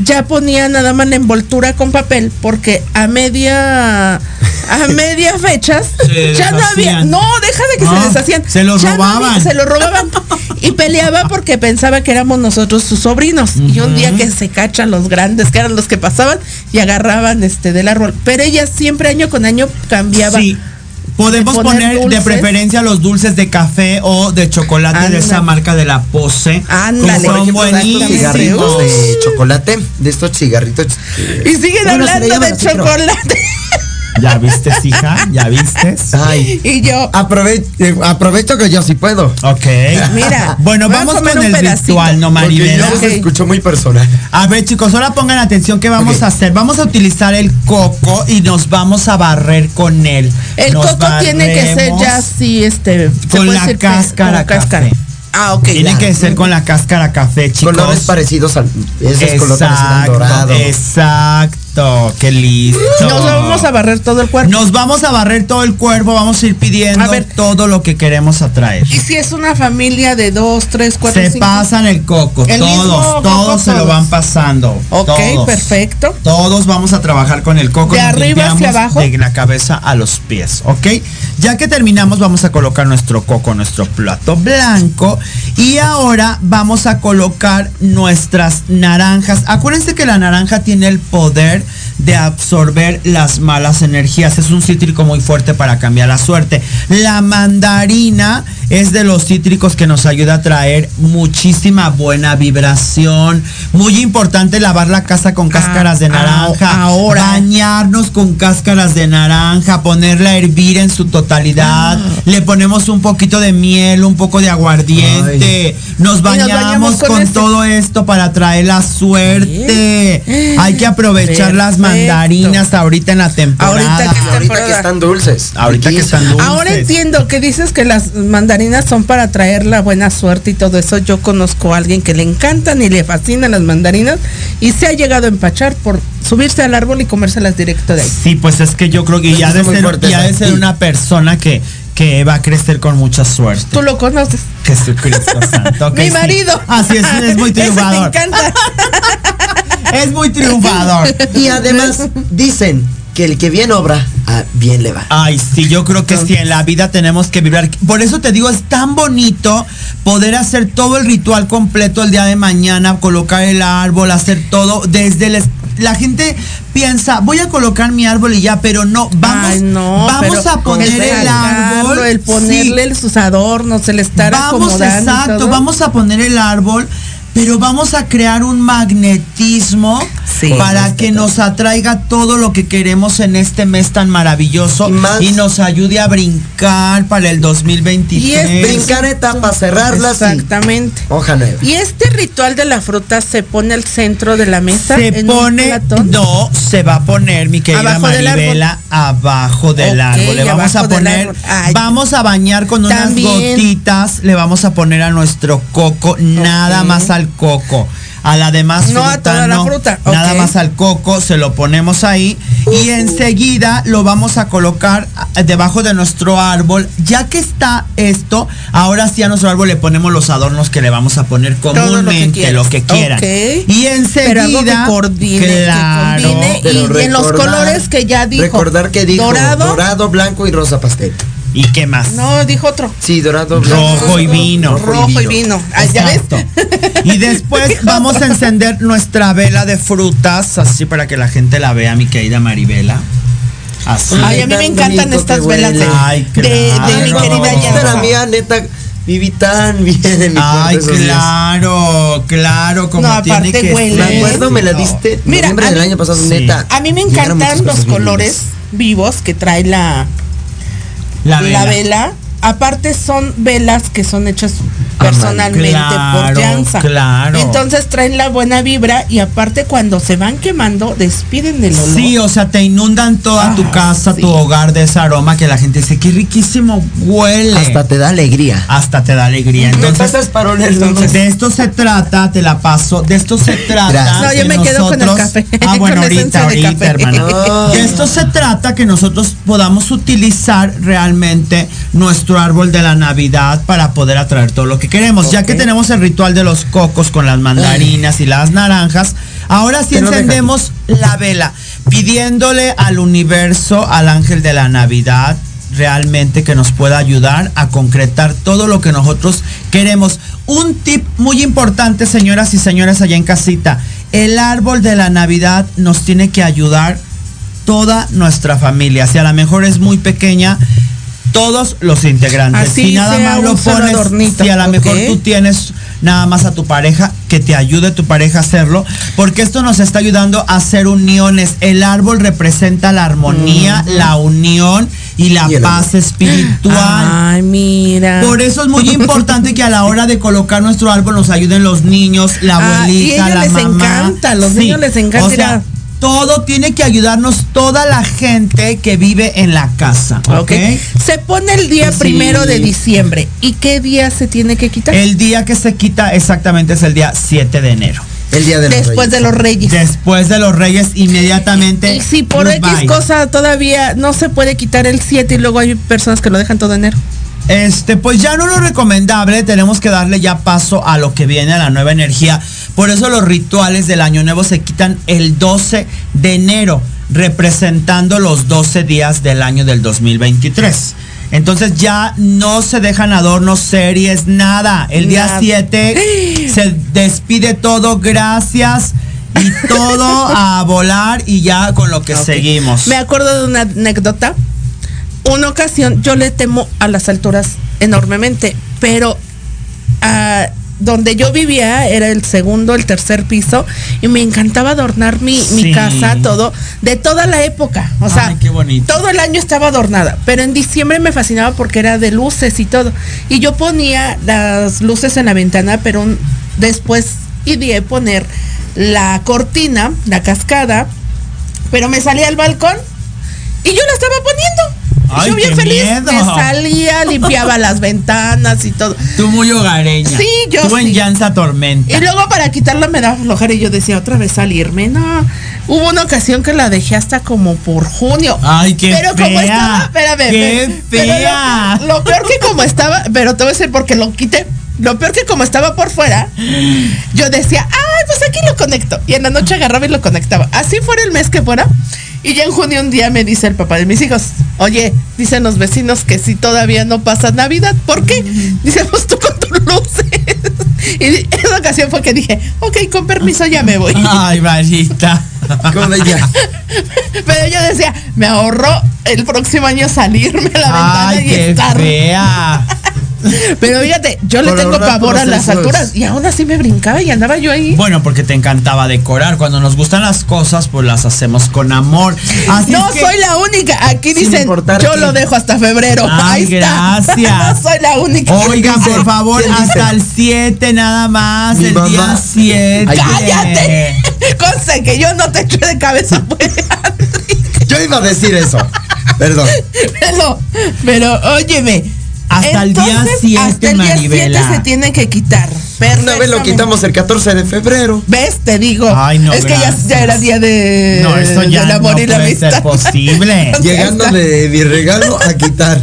ya ponía nada más la envoltura con papel porque a media a media fechas Se ya no había no deja de que No, se deshacían. se los Ya no había- robaban. se los robaban. Y peleaba porque pensaba que éramos nosotros sus sobrinos. Y un día que se cachan los grandes que eran los que pasaban y agarraban este del árbol. Pero ella siempre año con año cambiaba Sí. Podemos de poner poner de preferencia los dulces de café o de chocolate de esa marca de la Pose. Ándale. Son buenísimos. cigarritos de chocolate, de estos cigarritos. y siguen bueno, hablando de chocolate ¿Ya viste, hija? ¿Ya viste? Ay, y yo aprove- eh, aprovecho que yo sí puedo. Ok. Mira, Bueno, vamos con el pedacito. ritual, ¿no, Porque Maribel? yo Ok. se escuchó muy personal. A ver, chicos, ahora pongan atención. ¿Qué vamos a hacer? Vamos a utilizar el coco y nos vamos a barrer con él. El Nos coco tiene que ser ya así, este. Con la decir que- cáscara como café. Ah, ok. Tiene ya. que ser con la cáscara café, chicos. Colores parecidos al. Ese es color parecido al Exacto, dorado. exacto. Qué listo. Nos vamos a barrer todo el cuerpo. Nos vamos a barrer todo el cuerpo, vamos a ir pidiendo A ver. todo lo que queremos atraer. Y si es una familia de dos, tres, cuatro, Se cinco. pasan el coco, El todos, coco, todos se lo van pasando. Ok, todos. perfecto. Todos vamos a trabajar con el coco. De arriba hacia abajo. De la cabeza a los pies, ¿ok? Ya que terminamos, vamos a colocar nuestro coco, nuestro plato blanco. Y ahora vamos a colocar nuestras naranjas. Acuérdense que la naranja tiene el poder de absorber las malas energías. Es un cítrico muy fuerte para cambiar la suerte. La mandarina es de los cítricos que nos ayuda a traer muchísima buena vibración. Muy importante lavar la casa con cáscaras de ah, naranja. ahora. Bañarnos con cáscaras de naranja, ponerla a hervir en su totalidad. Ah. Le ponemos un poquito de miel, un poco de aguardiente. Nos bañamos, bañamos con con, este. todo esto para traer la suerte. Hay que aprovechar las Perfecto. mandarinas ahorita en la temporada. Ahorita que Ahorita están dulces. Ahorita que están dulces. Ahora entiendo que dices que las mandarinas son para traer la buena suerte y todo eso. Yo conozco a alguien que le encantan y le fascinan las mandarinas y se ha llegado a empachar por subirse al árbol y comérselas directo de ahí. Sí, pues es que yo creo que ya de muy ser, fuerte ya de ser una persona que, que va a crecer con mucha suerte. Tú lo conoces. Jesucristo Santo. Mi sí. marido. Así es, es muy Ese me triunfador. encanta. Es muy triunfador. Y además dicen que el que bien obra, a bien le va. Ay, sí, yo creo que sí, en la vida tenemos que vibrar. Por eso te digo, es tan bonito poder hacer todo el ritual completo el día de mañana, colocar el árbol, hacer todo desde el... La gente piensa, voy a colocar mi árbol y ya, pero no, vamos, Ay, no, vamos pero a poner el el árbol. el ponerle sí. sus adornos, el estar Vamos, acomodando. exacto, todo. vamos a poner el árbol, pero vamos a crear un magnetismo Sí. para que nos atraiga todo lo que queremos en este mes tan maravilloso Y más- y nos ayude a brincar para el 2023. Y es Brincar etapas, cerrarlas y Exactamente. hoja nueva. Y este ritual de la fruta se pone al centro de la mesa. se en un pone, platón? no, se va a poner, mi querida Abajo del. Maribela, abajo del Ok, árbol. Le vamos a del poner. Ay. vamos a bañar con unas gotitas, le vamos a poner a nuestro coco, nada más al coco. A la demás No a fruta, toda la fruta, Nada más al coco, se lo ponemos ahí y enseguida lo vamos a colocar ah, debajo de nuestro árbol. Ya que está esto, ahora sí a nuestro árbol le ponemos los adornos que le vamos a poner Todo lo que comúnmente, lo que quieran. Ok. Y Pero algo que enseguida, coordine, claro, que combine Pero y en los colores que ya dijo. Recordar que dijo dorado. dorado, blanco y rosa pastel. ¿Y qué más? No, dijo otro. Sí, dorado, blanco. Rojo y vino. Rojo y vino. Ah, ¿ya ves? Y después vamos a encender nuestra vela de frutas, así para que la gente la vea, mi querida Maribela. Así. Ay, a mí me Tan encantan estas velas de. Ay, de- de claro. mi querida Yansa. mía, neta, viví tan bien en mi Ay, claro, claro, como No, tiene aparte que huele. Me acuerdo, me la diste Mira, noviembre del mí- año pasado, Sí. neta. A mí me encantan los colores vivos que trae la, La la vela. vela. Aparte son velas que son hechas personalmente Claro, por claro. Entonces traen la buena vibra y aparte cuando se van quemando despiden del olor. Sí, o sea, te inundan toda tu Ah, casa, sí. tu hogar de ese aroma que la gente dice, qué riquísimo huele. Hasta te da alegría. Hasta te da alegría. Me Entonces, pasas para de esto se trata, te la paso, de esto se trata. No, yo me quedo con el café, Ah, bueno, ahorita, ahorita, café. hermana. No. De esto se trata que nosotros podamos utilizar realmente nuestro árbol de la Navidad para poder atraer todo lo que queremos. Ya que tenemos el ritual de los cocos con las mandarinas y las naranjas, ahora sí encendemos la vela, pidiéndole al universo, al ángel de la Navidad, realmente que nos pueda ayudar a concretar todo lo que nosotros queremos. Un tip muy importante, señoras y señores allá en casita, el árbol de la Navidad nos tiene que ayudar toda nuestra familia. Si a lo mejor es muy pequeña, todos los integrantes. Así si nada sea más lo pones, adornito, si a lo mejor tú tienes nada más a tu pareja, que te ayude tu pareja a hacerlo, porque esto nos está ayudando a hacer uniones. El árbol representa la armonía, la unión y la Y paz espiritual. Ay, mira. Por eso es muy importante que a la hora de colocar nuestro árbol nos ayuden los niños, la Ah, y abuelita, a ellos la les mamá. encanta, los niños les encanta O sea, todo tiene que ayudarnos toda la gente que vive en la casa. ¿ok? Se pone el día Sí. primero de diciembre. ¿Y qué día se tiene que quitar? El día que se quita exactamente es el día 7 de enero. El día de los después Reyes. de los Reyes. Después de los Reyes, inmediatamente. Y si por X cosa todavía no se puede quitar el 7 y luego hay personas que lo dejan todo enero. Este, pues ya no lo recomendable, tenemos que darle ya paso a lo que viene, a la nueva energía. Por eso los rituales del año nuevo se quitan el 12 de enero, representando los 12 días del año del 2023. Entonces ya no se dejan adornos, series, nada. El día Nada. 7 se despide todo, gracias. Y todo a volar y ya con lo que seguimos. Me acuerdo de una anécdota. Una ocasión yo le temo a las alturas enormemente, pero ah, donde yo vivía era el segundo, el tercer piso y me encantaba adornar mi, mi casa, todo, de toda la época. O sea, Ay, qué bonito. todo el año estaba adornada, pero en diciembre me fascinaba porque era de luces y todo. Y yo ponía las luces en la ventana, pero un- después ideé poner la cortina, la cascada, pero me salía al balcón y yo la estaba poniendo. Ay, yo bien feliz miedo. me salía, limpiaba las ventanas y todo. Tú muy hogareña. Sí, yo Tú en llanza tormenta. Y luego para quitarla me daba flojera y yo decía otra vez salirme. No, hubo una ocasión que la dejé hasta como por junio. Ay, qué pero como fea. estaba, espérame, Qué espérame, pero fea. Lo, lo peor que como estaba, pero te voy a decir porque lo quité. Lo peor que como estaba por fuera, yo decía, ay, pues aquí lo conecto. Y en la noche agarraba y lo conectaba. Así fuera el mes que fuera. Y ya en junio un día me dice el papá de mis hijos, oye, dicen los vecinos que si todavía no pasa Navidad, ¿por qué? Dice, pues tú con tus luces. Y esa ocasión fue que dije, ok, con permiso ya me voy. Ay, Marita. Con ella. Pero yo decía, me ahorró el próximo año salirme a la ventana y qué estar. fea. Pero fíjate, yo le Por tengo pavor a las alturas y aún así me brincaba y andaba yo ahí. Bueno, porque te encantaba decorar. Cuando nos gustan las cosas, pues las hacemos con amor. Así no que- soy la única. Aquí dicen, yo lo dejo hasta febrero. Ay, Ahí está. gracias. no soy la única. Oigan, por favor, hasta el 7 nada más. Mi el mamá. día 7. Ay, ¡Cállate! Conste que yo no te eché de cabeza, pues, Yo iba a decir eso. Perdón. pero, pero, óyeme. Hasta el día entonces, 7, Hasta el día 7 Maribela. se tiene que quitar. Una vez lo quitamos el 14 de febrero. ¿Ves? Te digo. Ay, no, es que ya, gracias. ya era día de. No, eso ya del amor no y la puede ser posible. Entonces, Llegando de mi regalo a quitar.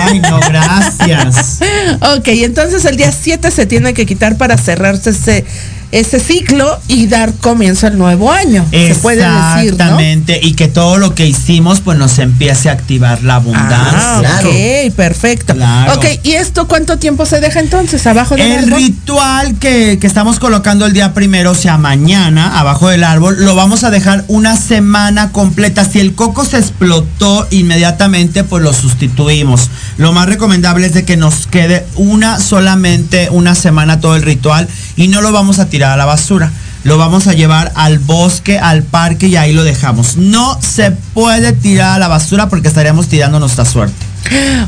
Ay, no, gracias. Ok, entonces el día 7 se tiene que quitar para cerrarse ese, ese ciclo y dar comienzo al nuevo año. Se puede decir, ¿no? Exactamente. Y que todo lo que hicimos, pues nos empiece a activar la abundancia. Ah, Claro. ok, perfecto. Claro. Ok, ¿y esto cuánto tiempo se deja entonces abajo del El árbol? ritual que, que estamos colocando el día primero, o sea, mañana, abajo del árbol, lo vamos a dejar una semana completa. Si el coco se explotó inmediatamente, pues lo sustituimos. Lo más recomendable es de que nos quede una solamente una semana todo el ritual y no lo vamos a tirar a la basura. Lo vamos a llevar al bosque, al parque y ahí lo dejamos. No se puede tirar a la basura porque estaríamos tirando nuestra suerte.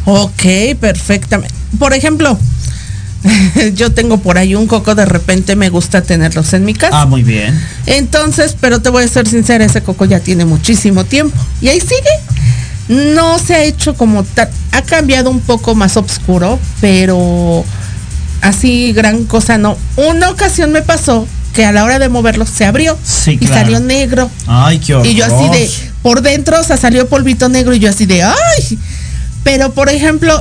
Ok, perfectamente. Por ejemplo, yo tengo por ahí un coco, de repente me gusta tenerlos en mi casa. Ah, muy bien. Entonces, pero te voy a ser sincera, ese coco ya tiene muchísimo tiempo. Y ahí sigue. No se ha hecho como tal. Ha cambiado un poco más oscuro, pero así gran cosa no. Una ocasión me pasó que a la hora de moverlo se abrió Sí, y claro. salió negro. Ay, qué horror. Y yo así de, por dentro, o sea, salió polvito negro y yo así de, ay. Pero, por ejemplo,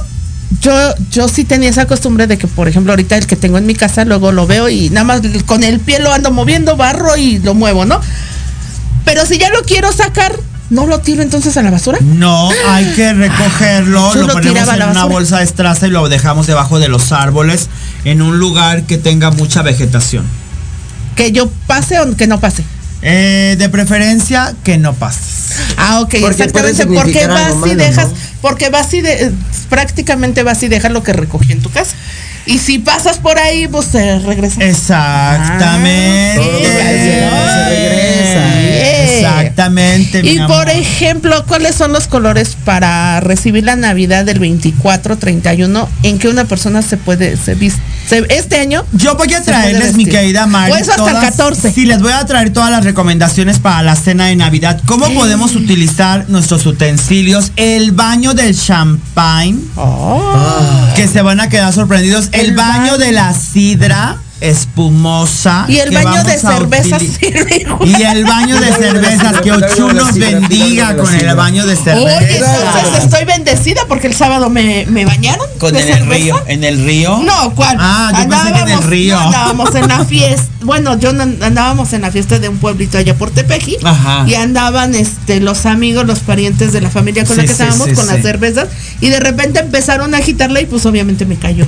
yo, yo sí tenía esa costumbre de que, por ejemplo, ahorita el que tengo en mi casa, luego lo veo y nada más con el pie lo ando moviendo, barro y lo muevo, ¿no? Pero si ya lo quiero sacar, ¿no lo tiro entonces a la basura? No, hay que recogerlo, lo lo ponemos en una bolsa de estraza y lo dejamos debajo de los árboles en un lugar que tenga mucha vegetación. Que yo pase o que no pase. Eh, de preferencia que no pases. Ah, ok, Porque exactamente. Porque vas y dejas, ¿no? porque vas y de, prácticamente vas y dejas lo que recogí en tu casa. Y si pasas por ahí, pues se regresa. Exactamente. Ah, sí, se regresa. Exactamente. Y amor. por ejemplo, ¿cuáles son los colores para recibir la Navidad del 24, 31 en que una persona se puede se este año? Yo voy a traerles, mi querida Mari. Eso hasta el todas- 14. Sí, les voy a traer todas las recomendaciones para la cena de Navidad. ¿Cómo podemos utilizar nuestros utensilios? El baño del champagne. Oh. Que se van a quedar sorprendidos. El, El baño baño. de la sidra. Espumosa. Y el que baño de cervezas sirve. Y el baño de cervezas, que Ochu nos bendiga con el baño de Oye, cervezas. entonces estoy bendecida porque el sábado me, me bañaron. Con en el río, en el río. No, ¿cuál? Ah, yo pensé que en el río. no, andábamos en la fiesta. Bueno, yo no- andábamos en la fiesta de un pueblito allá por Tepeji. Ajá. Y andaban este los amigos, los parientes de la familia con la Sí, que sí, estábamos sí, con sí. las cervezas. Y de repente empezaron a agitarla y pues obviamente me cayó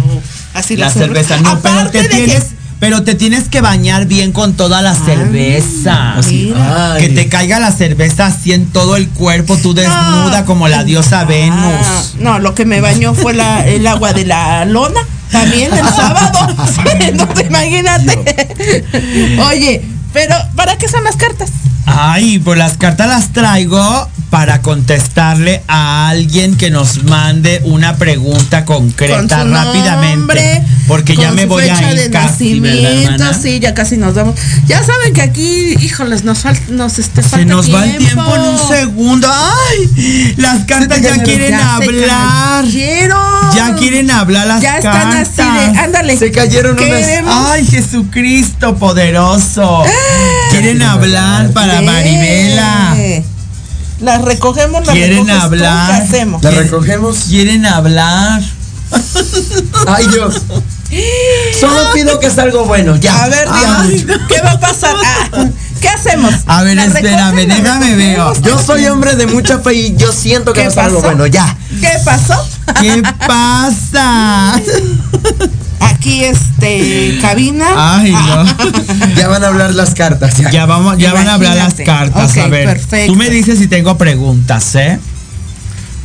así la, La cerveza, no, pero Aparte te de que- tienes, pero te tienes que bañar bien con toda la cerveza. Ay. Que te caiga la cerveza así en todo el cuerpo, tú desnuda No. como la diosa Venus. no, lo que me bañó fue la, el agua de la lona. También el sábado. Entonces, imagínate. Oye, pero ¿para qué son las cartas? Ay, pues las cartas las traigo para contestarle a alguien que nos mande una pregunta concreta Con su rápidamente. nombre, porque ya me su voy fecha a ir de casi, ¿verdad, nacimiento, sí, ya casi nos vamos. Ya saben que aquí, híjoles, nos falta, nos este, Se falta nos va el tiempo en un segundo. Ay, las cartas ya quieren Ya hablar. cayeron. Ya quieren hablar las Ya están cartas. así de, ándale. Se cayeron unas- Ay, Jesucristo poderoso. Quieren hablar para. Maribela. Las recogemos, las Quieren recoges tú, hablar. ¿qué hacemos? La recogemos. Quieren hablar. Ay, Dios. Solo pido que es algo bueno. Ya. A ver, Ay, Dios, ¿qué va a pasar? Ah, ¿Qué hacemos? A ver, ¿La espérame, déjame veo. Yo soy hombre de mucha fe y yo siento que ¿Qué va a ser algo bueno. Ya. ¿Qué pasó? ¿Qué pasa? Aquí, este, cabina. Ay, Ah, no. Ya van a hablar las cartas. Ya. Ya vamos, ya van a hablar las cartas. a ver, perfecto. tú me dices si tengo preguntas, ¿eh?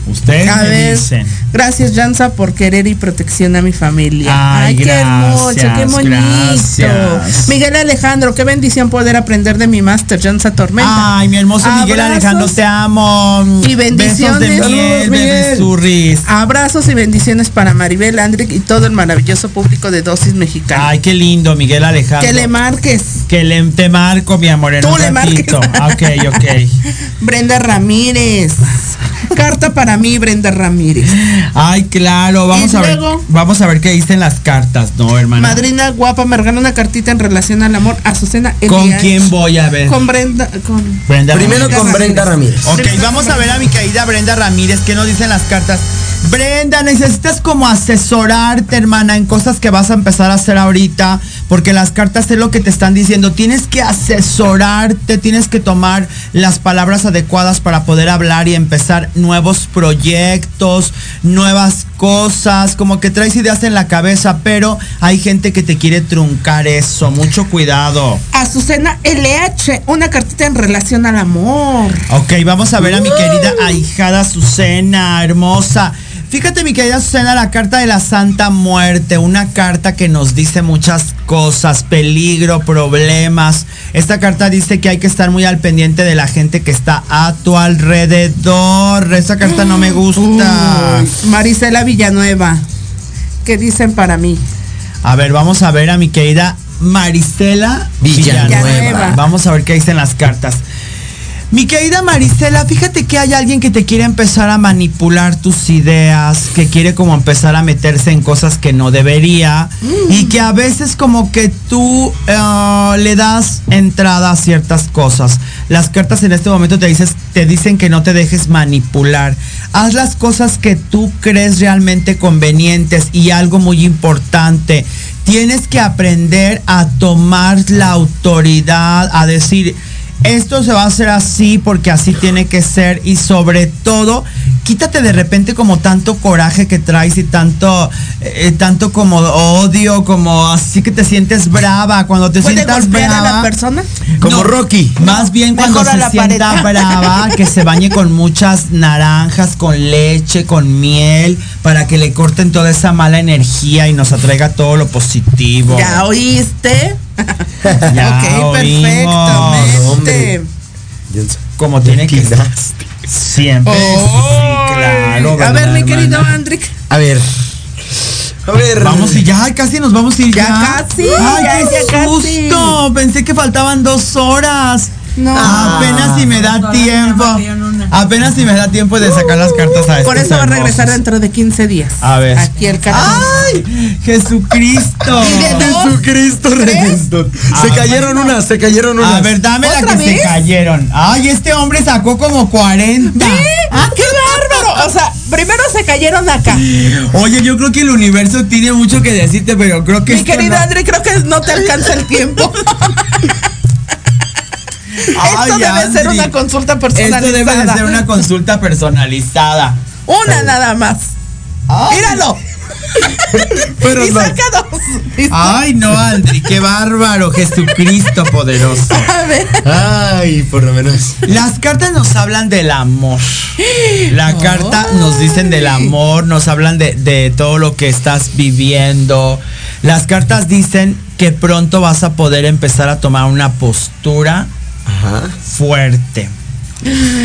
Ustedes A me ver, dicen. Gracias Jansa por querer y protección a mi familia. Ay, qué hermoso, qué bonito. gracias. Miguel Alejandro, qué bendición poder aprender de mi máster Jansa Tormenta. Ay, mi hermoso Miguel Alejandro, te amo. y bendiciones. Besos de miel, Miguel. Abrazos y bendiciones para Maribel Andrick y todo el maravilloso público de Dosis Mexicana. Ay, qué lindo, Miguel Alejandro. que le marques. Que le te marco, mi amor, en Tú un le ratito. marques. Ok, ok. Brenda Ramírez. Carta para mí, Brenda Ramírez. Ay, claro, vamos a luego- ver. Vamos a ver qué dicen las cartas, ¿no, hermana? Madrina guapa, me regala una cartita en relación al amor. Azucena ¿Con quién voy a ver? Con Brenda. Con Brenda Primero Ramírez. con Brenda Ramírez. Ok, vamos a ver a mi querida Brenda Ramírez, ¿qué nos dicen las cartas? Brenda, necesitas como asesorarte, hermana, en cosas que vas a empezar a hacer ahorita, porque las cartas es lo que te están diciendo. Tienes que asesorarte, tienes que tomar las palabras adecuadas para poder hablar y empezar nuevos proyectos, nuevas cosas, como que traes ideas en la cabeza, pero hay gente que te quiere truncar eso. Mucho cuidado. Azucena LH, una cartita en relación al amor. Ok, vamos a ver a mi querida ahijada Azucena, hermosa. Fíjate, mi querida Azucena, la carta de la Santa Muerte, una carta que nos dice muchas cosas, peligro, problemas. Esta carta dice que hay que estar muy al pendiente de la gente que está a tu alrededor. Esa carta no me gusta. Uy, Marisela Villanueva. ¿Qué dicen para mí? A ver, vamos a ver a mi querida Marisela Villanueva. Villanueva. Vamos a ver qué dicen las cartas. Mi querida Marisela, fíjate que hay alguien que te quiere empezar a manipular tus ideas, que quiere como empezar a meterse en cosas que no debería y que a veces como que tú eh, le das entrada a ciertas cosas. Las cartas en este momento te, dices, te dicen que no te dejes manipular. Haz las cosas que tú crees realmente convenientes y algo muy importante. Tienes que aprender a tomar la autoridad, a decir, esto se va a hacer así porque así tiene que ser y sobre todo quítate de repente como tanto coraje que traes y tanto eh, tanto como odio como así que te sientes brava cuando te ¿Puede sientas golpear a brava la persona? Como Rocky. más bien cuando se la sienta pared. brava que se bañe con muchas naranjas con leche con miel para que le corten toda esa mala energía y nos atraiga todo lo positivo ¿Ya oíste? Ya ok, perfectamente. como tiene que ser Quitaste. siempre sí, claro a ¿verdad, ver, mi querido? Andrick. A ver. A ver. Vamos y ya, casi nos vamos a ir Ya ya. casi, Ay, ya, qué ya casi. susto. Pensé que faltaban dos horas. No. Apenas si me da tiempo. Apenas si me da tiempo de sacar las cartas a Por eso va a regresar dentro de 15 días. A ver. Aquí el canal. ¡Ay! ¡Jesucristo! Jesucristo Redentor. Se Ah, cayeron unas, se cayeron unas. A ver, dame la ¿Otra que se cayeron. Ay, este hombre sacó como 40. ¡Ah, qué bárbaro! O sea, primero se cayeron acá. Oye, yo creo que el universo tiene mucho que decirte, pero creo que Mi no- André, creo que no te alcanza el tiempo. Ay, Esto debe ser una consulta Esto personalizada. debe de ser una consulta personalizada. Una nada más. Ay. Míralo. Pero y no. saca dos. Ay, no, Andri, qué bárbaro, Jesucristo poderoso. A ver. Ay, por lo menos. Las cartas nos hablan del amor. La carta nos dicen del amor, nos hablan de, de todo lo que estás viviendo. Las cartas dicen que pronto vas a poder empezar a tomar una postura Fuerte.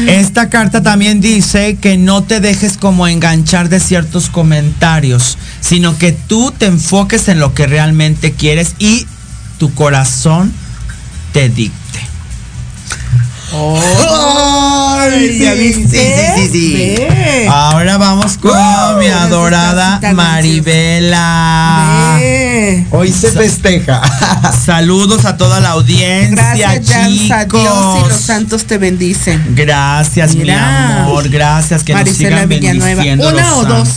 Esta carta también dice que no te dejes como enganchar de ciertos comentarios, sino que tú te enfoques en lo que realmente quieres y tu corazón te dicte. Ay, ¿Ya viste? Sí, sí, sí, sí. Ve. Ahora vamos con mi adorada Maribela. Ve. Hoy se festeja. Saludos a toda la audiencia, Gracias, Jansa. Dios y los chicos. santos te bendicen. Gracias, Mira. mi amor. Gracias que Marisela nos sigan Villanueva. bendiciendo ¿Una los o dos?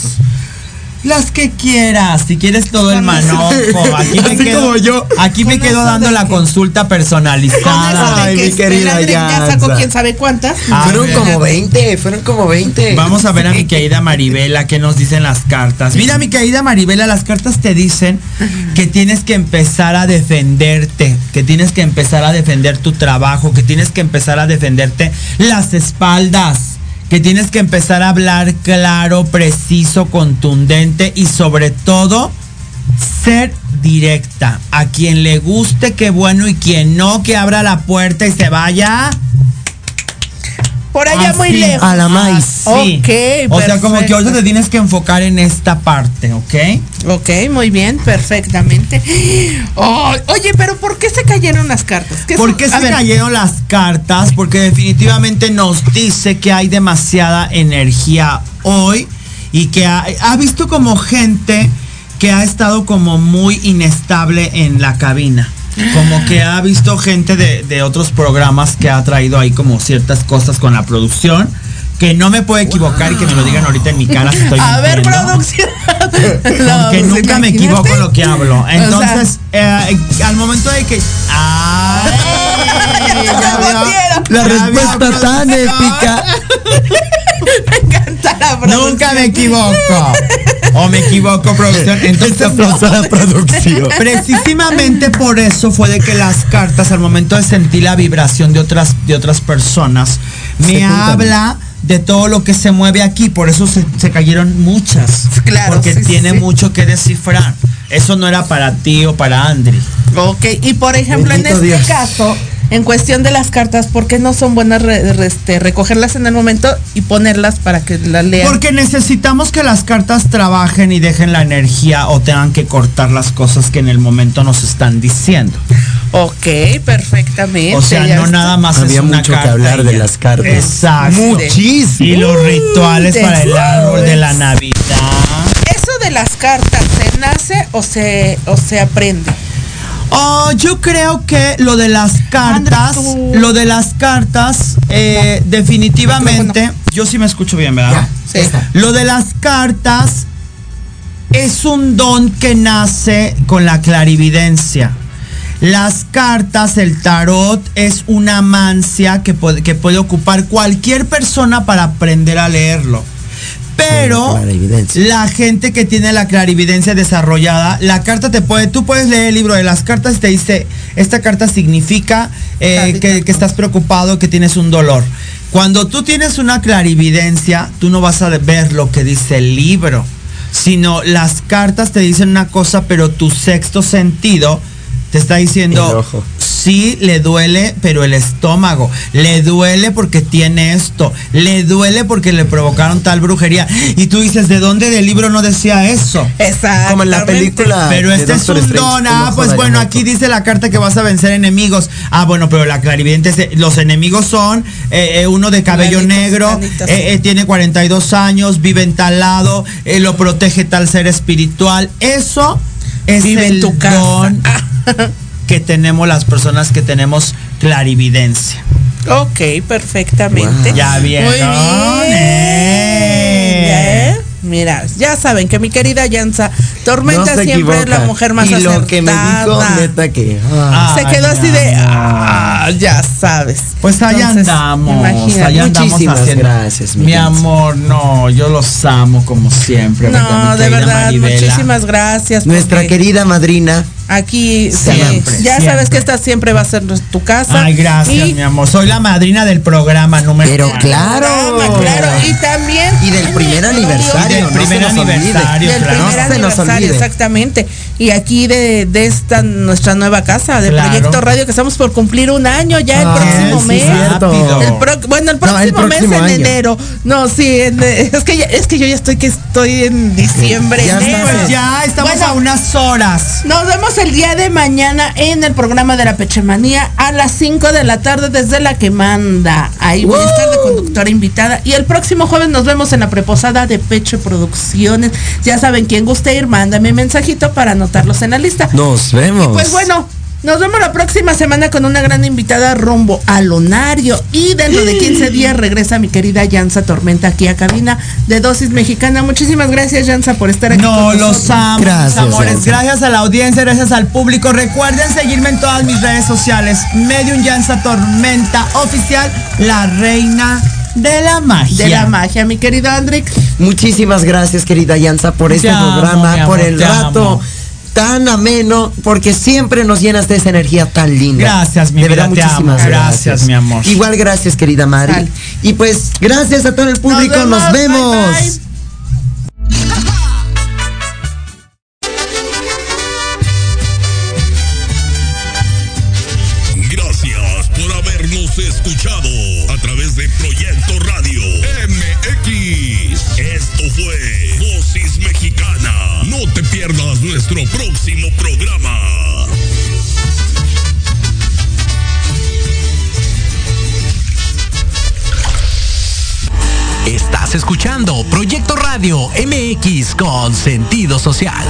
Las que quieras, si quieres todo el manojo. Aquí me Así quedo, como yo. Aquí me quedo dando la que- consulta Con personalizada. Ay, que mi querida ya sacó quién sabe cuántas. A fueron ver. como 20, fueron como 20. Vamos a ver a mi querida Maribela qué nos dicen las cartas. Mira, mi querida Maribela, las cartas te dicen que tienes que empezar a defenderte, que tienes que empezar a defender tu trabajo, que tienes que empezar a defenderte las espaldas, que tienes que empezar a hablar claro, preciso, contundente y sobre todo ser directa. A quien le guste, qué bueno, y quien no, que abra la puerta y se vaya. Por allá muy Así, lejos. A la maíz. Sí. Ok, O sea, como que ahorita te tienes que enfocar en esta parte, ¿ok? Ok, muy bien, perfectamente. Oh, oye, pero ¿por qué se cayeron las cartas? ¿Qué ¿Por son? qué se ver, cayeron las cartas? Porque definitivamente nos dice que hay demasiada energía hoy y que ha, ha visto como gente que ha estado como muy inestable en la cabina. Como que ha visto gente de, de otros programas que ha traído ahí como ciertas cosas con la producción. Que no me puedo equivocar y que me lo digan ahorita en mi cara si estoy A ver, producción. Aunque No, pues, nunca me equivoco en lo que hablo. sea- Entonces, eh, al momento de que. ¡Ay! Ya vieron. La respuesta tan épica. Me encanta la producción. Nunca me equivoco. O me equivoco, producción. Entonces, aplauso a la producción. precisamente por eso fue de que las cartas, al momento de sentir la vibración de otras, de otras personas, me habla de todo lo que se mueve aquí. Por eso se, se cayeron muchas. Claro, Porque sí, tiene sí. mucho que descifrar. Eso no era para ti o para Andri. Ok, y por ejemplo, Bendito en este Dios. caso, en cuestión de las cartas, ¿por qué no son buenas re- re- este, recogerlas en el momento y ponerlas para que las lean? Porque necesitamos que las cartas trabajen y dejen la energía o tengan que cortar las cosas que en el momento nos están diciendo. Ok, perfectamente. O sea, no está. nada más Había es una mucho que hablar de las cartas. Exacto. Muchísimo. Y los rituales para el árbol de la Navidad. ¿Eso de las cartas se nace o se, o se aprende? Oh, yo creo que lo de las cartas, lo de las cartas, eh, definitivamente, yo sí me escucho bien, ¿verdad? Sí. Lo de las cartas es un don que nace con la clarividencia. Las cartas, el tarot, es una mancia que puede, que puede ocupar cualquier persona para aprender a leerlo. Pero la gente que tiene la clarividencia desarrollada, la carta te puede, tú puedes leer el libro de las cartas y te dice, esta carta significa eh, que, que estás preocupado, que tienes un dolor. Cuando tú tienes una clarividencia, tú no vas a ver lo que dice el libro, sino las cartas te dicen una cosa, pero tu sexto sentido te está El diciendo, ojo. Sí, le duele, pero el estómago. Le duele porque tiene esto. Le duele porque le provocaron tal brujería. Y tú dices, ¿de dónde del libro no decía eso? Exacto. Como en la película. Pero este es un Strange, don. Ah, pues bueno, aquí dice la carta que vas a vencer enemigos. Ah, bueno, pero la clarividente, es- los enemigos son eh, eh, uno de cabello Planitos, negro, planitos. eh, eh, tiene 42 años, vive en tal lado, eh, lo protege tal ser espiritual. Eso es Vive en tu casa. don que tenemos las personas que tenemos clarividencia. Ok, perfectamente. Wow. Ya vieron, Muy bien. eh. ¿Eh? Mira, ya saben que mi querida Yanza, Tormenta No se siempre es la mujer más y acertada. lo que me dijo, neta que. ah. Se quedó así de, ah, ya sabes. Pues allá Entonces, andamos, allá andamos Muchísimas haciendo. gracias, mi mi amor, no, yo los amo como siempre. ¿verdad, No, de verdad, Maribela? muchísimas gracias. Nuestra querida madrina. Aquí, sí, Siempre, ya siempre. sabes que esta siempre va a ser tu casa. Ay, gracias, Y- mi amor. Soy la madrina del programa número Pero uno. claro. Programa, claro, y también. Y del primer aniversario. Del no primer se nos olvide. aniversario, Del claro. primer No se nos aniversario, exactamente. Y aquí de, de esta nuestra nueva casa, de Claro. Proyecto Radio, que estamos por cumplir un año ya el Ah, próximo sí, mes. El pro- bueno, el No, próximo, el próximo mes en enero. No, sí, en- es que ya- es que yo ya estoy que estoy en diciembre, Ya enero. Pues ya estamos Bueno, a unas horas. Nos vemos el día de mañana en el programa de la Pechemanía a las 5 de la tarde desde la que manda. Ahí voy a estar de conductora invitada. Y el próximo jueves nos vemos en la preposada de Peche Producciones. Ya saben, quien guste ir, mándame mensajito para anotarlos en la lista. Nos vemos. Y pues bueno, nos vemos la próxima semana con una gran invitada rumbo a Lonario. Y dentro de 15 días regresa mi querida Yanza Tormenta aquí a cabina de Dosis Mexicana. Muchísimas gracias, Yanza, por estar aquí. No, con los nosotros. amo, Gracias, amores. Yanza. Gracias a la audiencia, gracias al público. Recuerden seguirme en todas mis redes sociales. Medium Yanza Tormenta Oficial, la reina de la magia. De la magia, mi querido Andrick. Muchísimas gracias, querida Yanza, por este amo, programa, por el rato amo. tan ameno, porque siempre nos llenas de esa energía tan linda. Gracias, mi De vida, verdad, te amo. muchísimas Gracias, gracias. mi amor. Igual gracias, querida Mari. Y pues, gracias a todo el público, nos vemos. bye, bye. Radio MX con sentido social.